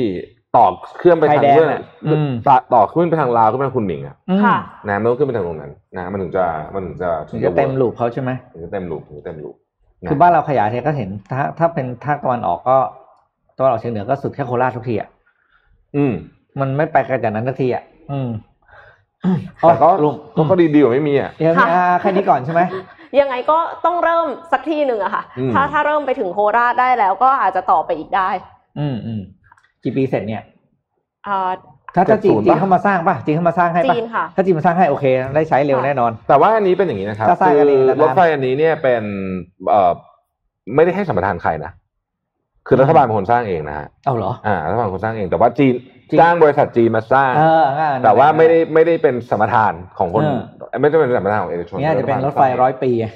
ต่อเครื่องไปทางไฟแดงเรื่องอะอืมต่อต่อขึ้นไปทางลาวขึ้นไปทางคุณหมิงอะอืมค่ะนะมันต้องขึ้นไปทางตรงนั้นนะมันถึงจะมันถึงจะถึงจะเต็มลูปเขาใช่ไหมถึงจะเต็มลูปถึงจะเต็มลูปนะคือบ้านเราขยายเนี่ยก็เห็นถ้าถ้าเป็นภาคตะวันออกก็ตะวันออกเฉียงเหนือก็สุดแค่โคราชทุกทีอะอืม มันไม่ไปไกันจากนั้นสักทีอะอืม แต่ก็ลุงก็ก็ดีดีกว่าไม่มีอะ เดี๋ยวมีอ่าแค่นี้ก่อนใช่ไหม ยังไงก็ต้องเริ่มสักที่หนึ่งอะค่ะ อืม ถ้าถ้าเริ่มไปถึงโคราชได้แล้วก็อาจจะต่อไปอีกได้อืมอืมกี่ปีเสร็จเนี่ย อ่าถ้าถ้าจีน70จีนปะ เข้ามาสร้างป่ะจีนเข้ามาสร้างให้ป่ะจีนค่ะ ถ้าจีนมาสร้างให้โอเคได้ใช้เร็วแน่นอน แต่ว่าอันนี้เป็นอย่างนี้นะครับถ้าสร้างกันเองคือนานๆรถไฟอันนี้เนี่ยเป็นเอ่อไม่ได้ให้สัมปทานใครนะคือรัฐบาลเป็นคนสร้างเองนะฮะเอาเหรอ อ่ารัฐบาลเป็นคนสร้างเองแต่ว่าจีน จีนจ้างบริษัทจีนมาสร้าง เอองั้นแต่ว่าไม่ได้ไม่ได้เป็นสัมปทานของคนเอไม่ได้เป็นสัมปทานของเอกชนเนี่ยจะเป็นรถไฟร้อยปีไง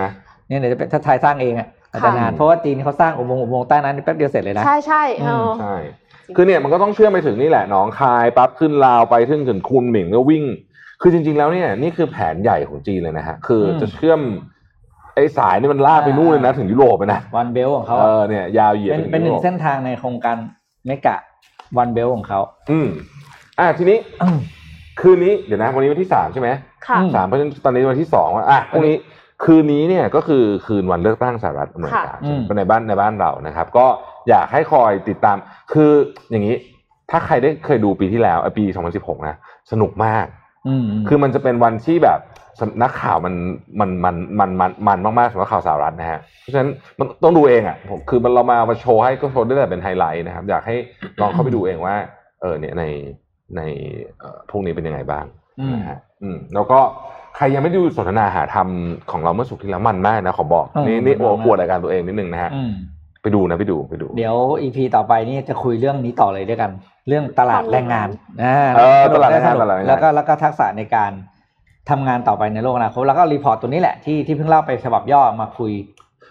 นะเนี่ยเดี๋ยวจะเป็นถ้าไทยสร้างเองอะอาจจะค่ะนานเพราะว่าจีนเขาสร้างอุโมงค์อุโมงค์ใต้นั้นแป๊บเดียวเสร็จเลยนะ ใช่ใช่เออใช่คือเนี่ยมันก็ต้องเชื่อมไปถึงนี่แหละหนองคายปั๊บขึ้นลาวไปถึงถึงคุนหมิงแล้ววิ่ง คือจริง ๆ แล้วเนี่ยนี่คือแผนใหญ่ของจีนเลยนะฮะคืออมจะเชื่อมไอ้สายนี่มันลากไปนู่นเลยนะถึงยุโรปไปนะวันเบลของเขาเออะอเนี่ยยาวเหยียดเป็นไถึเป็นหนึ่ยุงโรป เส้นทางในโครงการเมกะ วันเบลของเขาอืมอะทีนี้อืมคืนนี้เดี๋ยวนะ วันนี้วันที่สามใช่ไหมค่ะอืมสามเพราะฉะนั้นตอนนี้วันที่สองว่าอะพรุ่งนี้คืนนี้เนี่ยก็คือคืนวันเลือกตั้งสหรัฐอเมริกาค่ะอืมเป็นในบ้านในบ้านเรานะครับ ก็อยากให้คอยติดตาม คืออย่างนี้ถ้าใครได้เคยดูปีที่แล้วอะปี 2016 นะ สนุกมากอืมคือมันจะเป็นวันที่แบบสำ นักข่าวมันมันมันมันมันมันมากๆสำหรับข่าวสหรัฐนะฮะเพราะฉะนั้นมันต้องดูเองอะผมคือมันเรามามาโชว์ให้ก็โชว์ได้แต่เป็นไฮไลท์นะครับ อยากให้ลองเข้าไปดูเองว่า เออเนี่ยในในเอ่อพรุ่งนี้เป็นยังไงบ้างอืมนะฮะอืมแล้วก็ใครยังไม่ได้ดูสนทนาหาธรรมของเราเมื่อสุกร์ที่แล้วมันมากนะขอบอกอืมนี่นี่โอ้มันมากปวดรายการตัวเองนิดนึงนะฮะอืมไปดูนะไปดูไปดู เดี๋ยว EP ต่อไปนี่จะคุยเรื่องนี้ต่อเลยด้วยกัน เรื่องตลาดแรงงานอ่าเออสนุกตลาดแรงงานสนุกตลาดแรงงานแล้วก็แล้วก็ทักษะในการ ทำงานต่อไปในโลกอนาคตแล้วก็ report ตัวนี้แหละที่ที่เพิ่งเล่าไปฉบับย่อมาคุย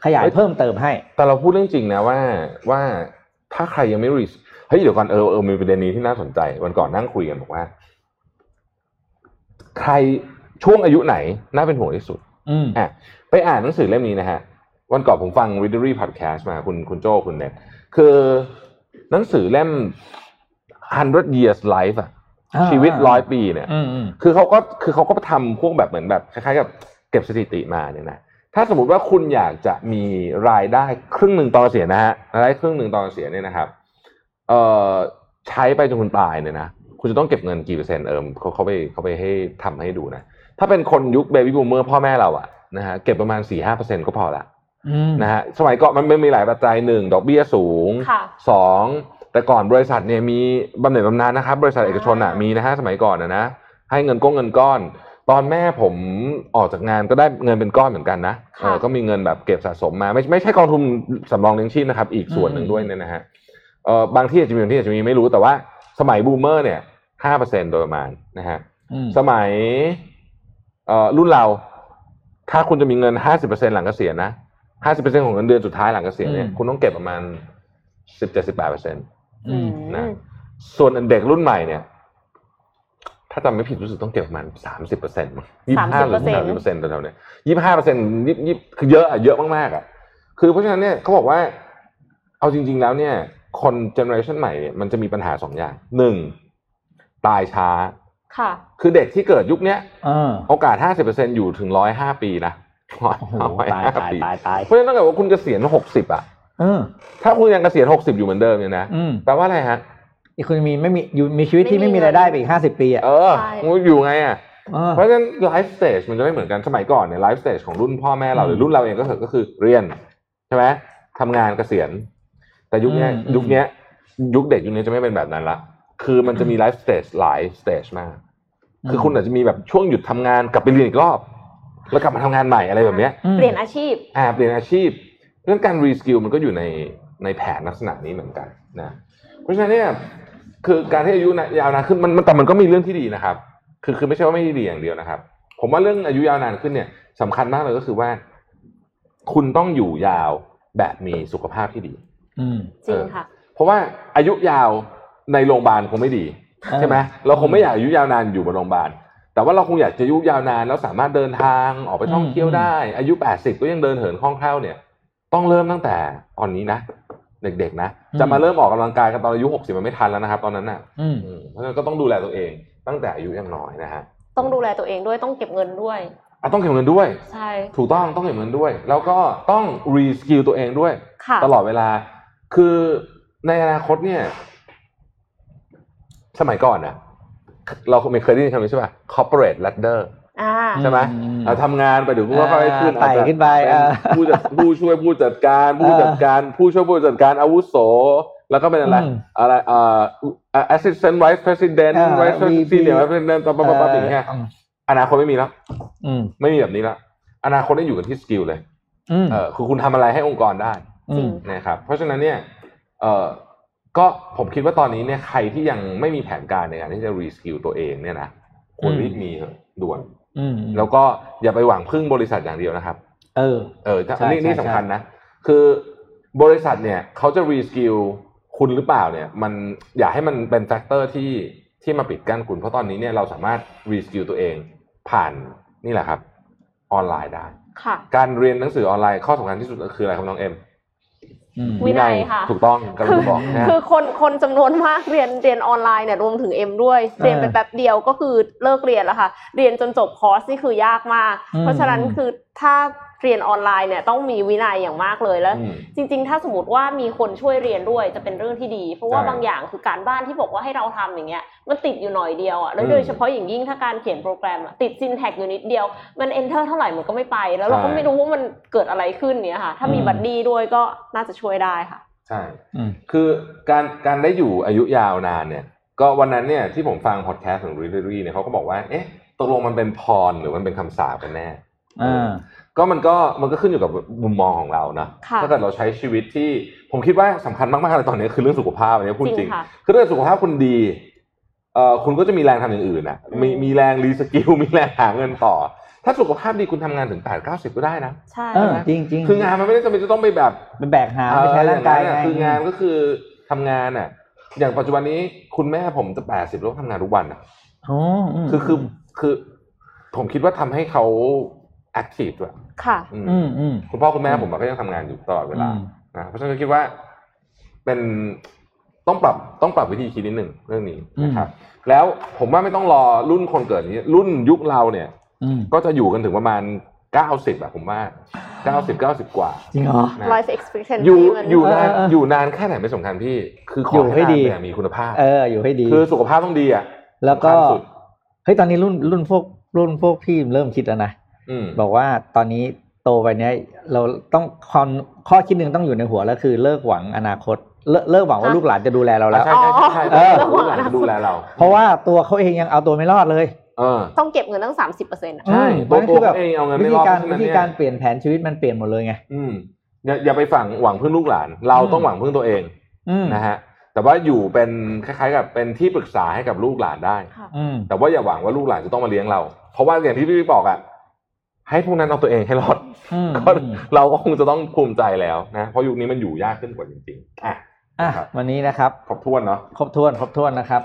ขยายเพิ่มเติมให้ แต่เราพูดเรื่องจริงนะว่าว่าถ้าใครยังไม่ re เฮ้ยเดี๋ยวก่อนเออเออมีประเด็นนี้ที่น่าสนใจ วันก่อนนั่งคุยกันบอกว่า ใครช่วงอายุไหนน่าเป็นห่วงที่สุด อืมอะไปอ่านหนังสือเล่มนี้นะฮะ วันก่อนผมฟัง Readery Podcast มาคุณคุณโจคุณเน็ตคือหนังสือเล่ม 100 years life อะอ่า ชีวิตร้อยปีเนี่ยอืมอืมคือเขาก็คือเขาก็ทำพวกแบบเหมือนแบบคล้ายๆกับเก็บสถิติมาเนี่ยนะถ้าสมมติว่าคุณอยากจะมีรายได้ครึ่งหนึ่งตอนเกษียณนะฮะรายได้ครึ่งหนึ่งตอนเกษียณเนี่ยนะครับ เอ่อใช้ไปจนคุณตายเนี่ยนะคุณจะต้องเก็บเงินกี่เปอร์เซ็นต์เอิมเขาเขาไปเขาไปให้ทำให้ดูนะถ้าเป็นคนยุค baby boomer พ่อแม่เราอะนะฮะเก็บประมาณสี่ห้าเปอร์เซ็นต์ก็พอละอืมนะฮะสมัยก่อนมันมันมีหลายปัจจัยหนึ่งดอกเบี้ยสูงค่ะสอง แต่ก่อนบริษัทเนี่ยมีบำเหน็จบำนาญนะครับ บริษัทเอกชนอะอ่ามีมีนะฮะสมัยก่อนนะนะให้เงินก้อนเงินก้อน ตอนแม่ผมออกจากงานก็ได้เงินเป็นก้อนเหมือนกันนะเออก็มีเงินแบบเก็บสะสมมา ไม่ไม่ใช่กองทุนสำรองเลี้ยงชีพนะครับ อีกส่วนหนึ่งด้วยเนี่ยนะฮะเออบางที่อาจจะมีบางที่อาจจะมีไม่รู้แต่ว่าสมัย boomer เนี่ยห้าเปอร์เซ็นโดยประมาณนะฮะอืมสมัยเอ่อรุ่นเรา ถ้าคุณจะมีเงินห้าสิบเปอร์เซ็นหลังเกษียณนะห้าสิบเปอร์เซ็นของเงินเดือนสุดท้ายหลังเกษียณเนี่ยอืมคุณต้องเก็บประมาณสิบเจ็ดสิบแปดเปอร์เซ็นอืม นะส่วนเด็กรุ่นใหม่เนี่ย ถ้าจำไม่ผิดรู้สึกต้องเก็บประมาณสามสิบเปอร์เซ็นต์ยี่ห้าหรือสามสิบเปอร์เซ็นต์แถวๆเนี้ยยี่ห้าเปอร์เซ็นต์ยี่ยี่คือเยอะอะเยอะมากๆอะคือเพราะฉะนั้นเนี่ยเขาบอกว่า เอาจริง ๆ แล้วเนี่ย คน generation ใหม่เนี่ยมันจะมีปัญหาสองอย่างหนึ่งตายช้าค่ะ คือเด็กที่เกิดยุคเนี้ยเออโอกาสห้าสิบเปอร์เซ็นอยู่ถึงร้อยห้าปีนะร้อยโอ้โหร้อยตายห้าตายปีตายตายเพราะฉะนั้นถ้าเกิดว่าคุณเกษียณหกสิบอะเออ ถ้าคุณยังเกษียณหกสิบอยู่เหมือนเดิมเนี่ยนะอืมแปลว่าอะไรฮะอีกคุณมีไม่มีอยู่มีชีวิตที่ไม่ไม่มีมีรายได้ไปอีกห้าสิบปีอะเออใช่มึงอยู่ไงอะเออเพราะฉะนั้น life stage มันจะไม่เหมือนกันสมัยก่อนเนี่ย life stage ของรุ่นพ่อแม่เราอืมหรือรุ่นเราเองก็คือก็คือเรียนใช่ไหมทำงานเกษียณ แต่ยุคเนี้ยอืมยุคเนี้ยยุคเด็กยุคนี้จะไม่เป็นแบบนั้นละคือมันจะมี life stage หลาย stage มาก คือคุณอาจจะมีแบบช่วงหยุดทำงานกลับไปเรียนอีกรอบ แล้วกลับมาทำงานใหม่อะไรแบบเนี้ยอืมเปลี่ยนอาชีพอ่าเปลี่ยนอาชีพ เรื่องการ reskill มันก็อยู่ในในแผนลักษณะนี้เหมือนกันนะเพราะฉะนั้นเนี่ยคือการที่อายุยาวนานขึ้นมันมันแต่มันก็มีเรื่องที่ดีนะครับ คือคือไม่ใช่ว่าไม่ดีอย่างเดียวนะครับ ผมว่าเรื่องอายุยาวนานขึ้นเนี่ยสำคัญมากเลยก็คือว่า คุณต้องอยู่ยาวแบบมีสุขภาพที่ดี อืมจริงค่ะ เพราะว่าอายุยาวในโรงพยาบาลคงไม่ดีเออใช่ไหมเราคงไม่อยากอายุยาวนานอยู่บนโรงพยาบาลแต่ว่าเราคงอยากจะอายุยาวนานแล้วสามารถเดินทางออกไปท่องเที่ยวได้ อายุแปดสิบก็ยังเดินเหินคล่องแคล่วเนี่ย ต้องเริ่มตั้งแต่ตอนนี้นะเด็กๆนะจะมาเริ่มออกกำลังกายกันตอนอายุหกสิบมันไม่ทันแล้วนะครับ ตอนนั้นน่ะอืมอืมเพราะฉะนั้นก็ต้องดูแลตัวเองตั้งแต่อายุยังน้อยนะฮะต้องดูแลตัวเองด้วยต้องเก็บเงินด้วยอะต้องเก็บเงินด้วยใช่ถูกต้องต้องเก็บเงินด้วย แล้วก็ต้อง reskill ตัวเองด้วยค่ะตลอดเวลา คือในอนาคตเนี่ย สมัยก่อนนะเราไม่เคยได้ยินคำนี้ใช่ป่ะ corporate ladder อ่า ใช่ไหมอืมอะทำงานไปเดี๋ยวก็ค่อยๆขึ้นอ่าไต่อาจจะขึ้นไปเป็นอ่าผู้จัดผู้ช่วยผู้จัดการ ผู้จัดการ ผู้ช่วยผู้จัดการอาวุโส แล้วก็เป็นอะไรอืมอะไรเอ่อ assistant vice president อ่า vice president VP senior vice president ปั๊บปั๊บปั๊บปั๊บอย่างเงี้ยอืมอนาคตไม่มีแล้วอืมไม่มีแบบนี้แล้วอนาคตได้อยู่กันที่ skill เลยอืมเออคือคุณทำอะไรให้องค์กรได้จริงนะครับเพราะฉะนั้นเนี่ย เออก็ผมคิดว่าตอนนี้เนี่ยใครที่ยังไม่มีแผนการในการที่จะ reskill ตัวเองเนี่ยนะควรอืมรีบมีเถอะด่วนอืม แล้วก็อย่าไปหวังพึ่งบริษัทอย่างเดียวนะครับ เออ เออถ้าใช่นี่นี่ใช่สำคัญนะ คือบริษัทเนี่ยเขาจะ reskill คุณหรือเปล่าเนี่ย มันอย่าให้มันเป็น factor ที่ที่มาปิดกั้นคุณ เพราะตอนนี้เนี่ยเราสามารถ reskill ตัวเองผ่านนี่แหละครับ ออนไลน์ได้ค่ะการเรียนหนังสือออนไลน์ข้อสำคัญที่สุดก็คืออะไรครับน้องเอ็มอืม วินัยค่ะ ถูกต้องกำลังจะบอกนะคือคนคนจำนวนมากเรียนเรียนออนไลน์เนี่ยรวมถึงเอ็มด้วย เรียนไปแป๊บเดียวก็คือเลิกเรียนแล้วค่ะ เรียนจนจบคอร์สนี่คือยากมากอืมเพราะฉะนั้นคือ ถ้าเรียนออนไลน์เนี่ยต้องมีวินัยอย่างมากเลยแล้วอืมจริง ๆ ถ้าสมมติว่ามีคนช่วยเรียนด้วยจะเป็นเรื่องที่ดี เพราะว่าใช่บางอย่างคือการบ้านที่บอกว่าให้เราทำอย่างเงี้ยมันติดอยู่หน่อยเดียวอะแล้วอืมโดยเฉพาะอย่างยิ่งถ้าการเขียนโปรแกรมอะติด syntax อยู่นิดเดียวมัน enter เท่าไหร่มันก็ไม่ไป แล้วเราก็ใช่ไม่รู้ว่ามันเกิดอะไรขึ้นเนี่ยค่ะ ถ้ามีอืม buddy ด้วยก็น่าจะช่วยได้ค่ะ ใช่อืมคือการการได้อยู่อายุยาวนานเนี่ย ก็วันนั้นเนี่ยที่ผมฟังพอดแคสต์ของ Readery เนี่ยเขาก็บอกว่าเอ๊ะตกลงมันเป็นพรหรือมันเป็นคำสาปกันแน่อ่า ก็มันก็มันก็ขึ้นอยู่กับมุมมองของเรานะค่ะถ้าเกิดเราใช้ชีวิตที่ผมคิดว่าสำคัญมากๆเลยตอนนี้คือเรื่องสุขภาพอันนี้พูดจริงจริงค่ะคือถ้าเกิดสุขภาพคุณดีเอ่อคุณก็จะมีแรงทำอย่างอื่นอะมีอืมมีแรง reskill มีแรงหาเงินต่อ ถ้าสุขภาพดีคุณทำงานถึงแปดเก้าสิบก็ได้นะใช่เออจริงจริงคืองานมันไม่ได้จำเป็นจะต้องไปแบบเป็นแบกหามไม่ใช้ร่างกายเอออไงนั้นน่ะคืองานก็คือทำงานอะ อย่างปัจจุบันนี้คุณแม่ผมจะแปดสิบแล้วทำงานทุกวันอะอ๋อมคือคือคือผมคิดว่าทำให้เขา active ด้วยค่ะอืมอืมอืมคุณพ่อคุณแม่ผมอะก็ยังทำงานอยู่ตลอดเวลาอืมนะเพราะฉะนั้นก็คิดว่าเป็นต้องปรับต้องปรับวิธีคิดนิดหนึ่งเรื่องนี้นะครับ แล้วผมว่าไม่ต้องรอรุ่นคนเกิดนี้ รุ่นยุคเราเนี่ยอืมก็จะอยู่กันถึงประมาณเก้าสิบอะผมว่าเก้าสิบเก้าสิบกว่า จริงเหรอนะ life expectancy อยู่มันอยู่นานเออเอออยู่นานแค่ไหนไม่สำคัญพี่ คือขอยู่อให้ให้ดีดีอย่างมีคุณภาพ เอออยู่ให้ดี คือสุขภาพต้องดีอะแล้วก็สำคัญสุดเฮ้ยตอนนี้รุ่นรุ่นพวกรุ่นพวกพี่เริ่มคิดแล้วนะอืม บอกว่าตอนนี้โตไปเนี้ยเราต้องความข้อคิดหนึ่งต้องอยู่ในหัวแล้วคือเลิกหวังอนาคตเลิกเลิกหวังว่าฮะลูกหลานจะดูแลเราแล้วใช่ใช่ใช่ใช่เออลูกหลานจะดูแลเรา เพราะว่าตัวเขาเองยังเอาตัวไม่รอดเลยเออต้องเก็บเงินตั้งสามสิบเปอร์เซ็นต์ใช่อืมตัวมันตัวคือแบบเขาเองเอาเงินวิไม่ธีรอดการเพราะฉะวินั้นธีเนี่ยการเปลี่ยนแผนชีวิตมันเปลี่ยนหมดเลยไงอืมอย่าอย่าไปฝังหวังพึ่งลูกหลาน เราอืมต้องหวังพึ่งตัวเองอืมนะฮะแต่ว่าอยู่เป็นคล้ายๆกับเป็นที่ปรึกษาให้กับลูกหลานได้ค่ะอืมแต่ว่าอย่าหวังว่าลูกหลานจะต้องมาเลี้ยงเรา เพราะว่าอย่างที่พี่บอกอะ ให้พวกนั้นเอาตัวเองให้รอดอืมก็เราก็คงจะต้องภูมิใจแล้วนะเพราะยุคนี้มันอยู่ยากขึ้นกว่าจริงๆอะอะครับวันนี้นะครับครบถ้วนเนาะครบถ้วนครบถ้วนนะครับ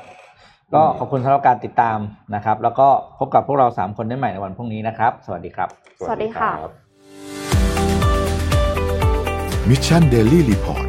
ก็อืมขอบคุณสำหรับการติดตามนะครับ แล้วก็พบกับพวกเราสามคนได้ใหม่ในวันพรุ่งนี้นะครับ สวัสดีครับ สวัสดีค่ะรับ Mission Daily Report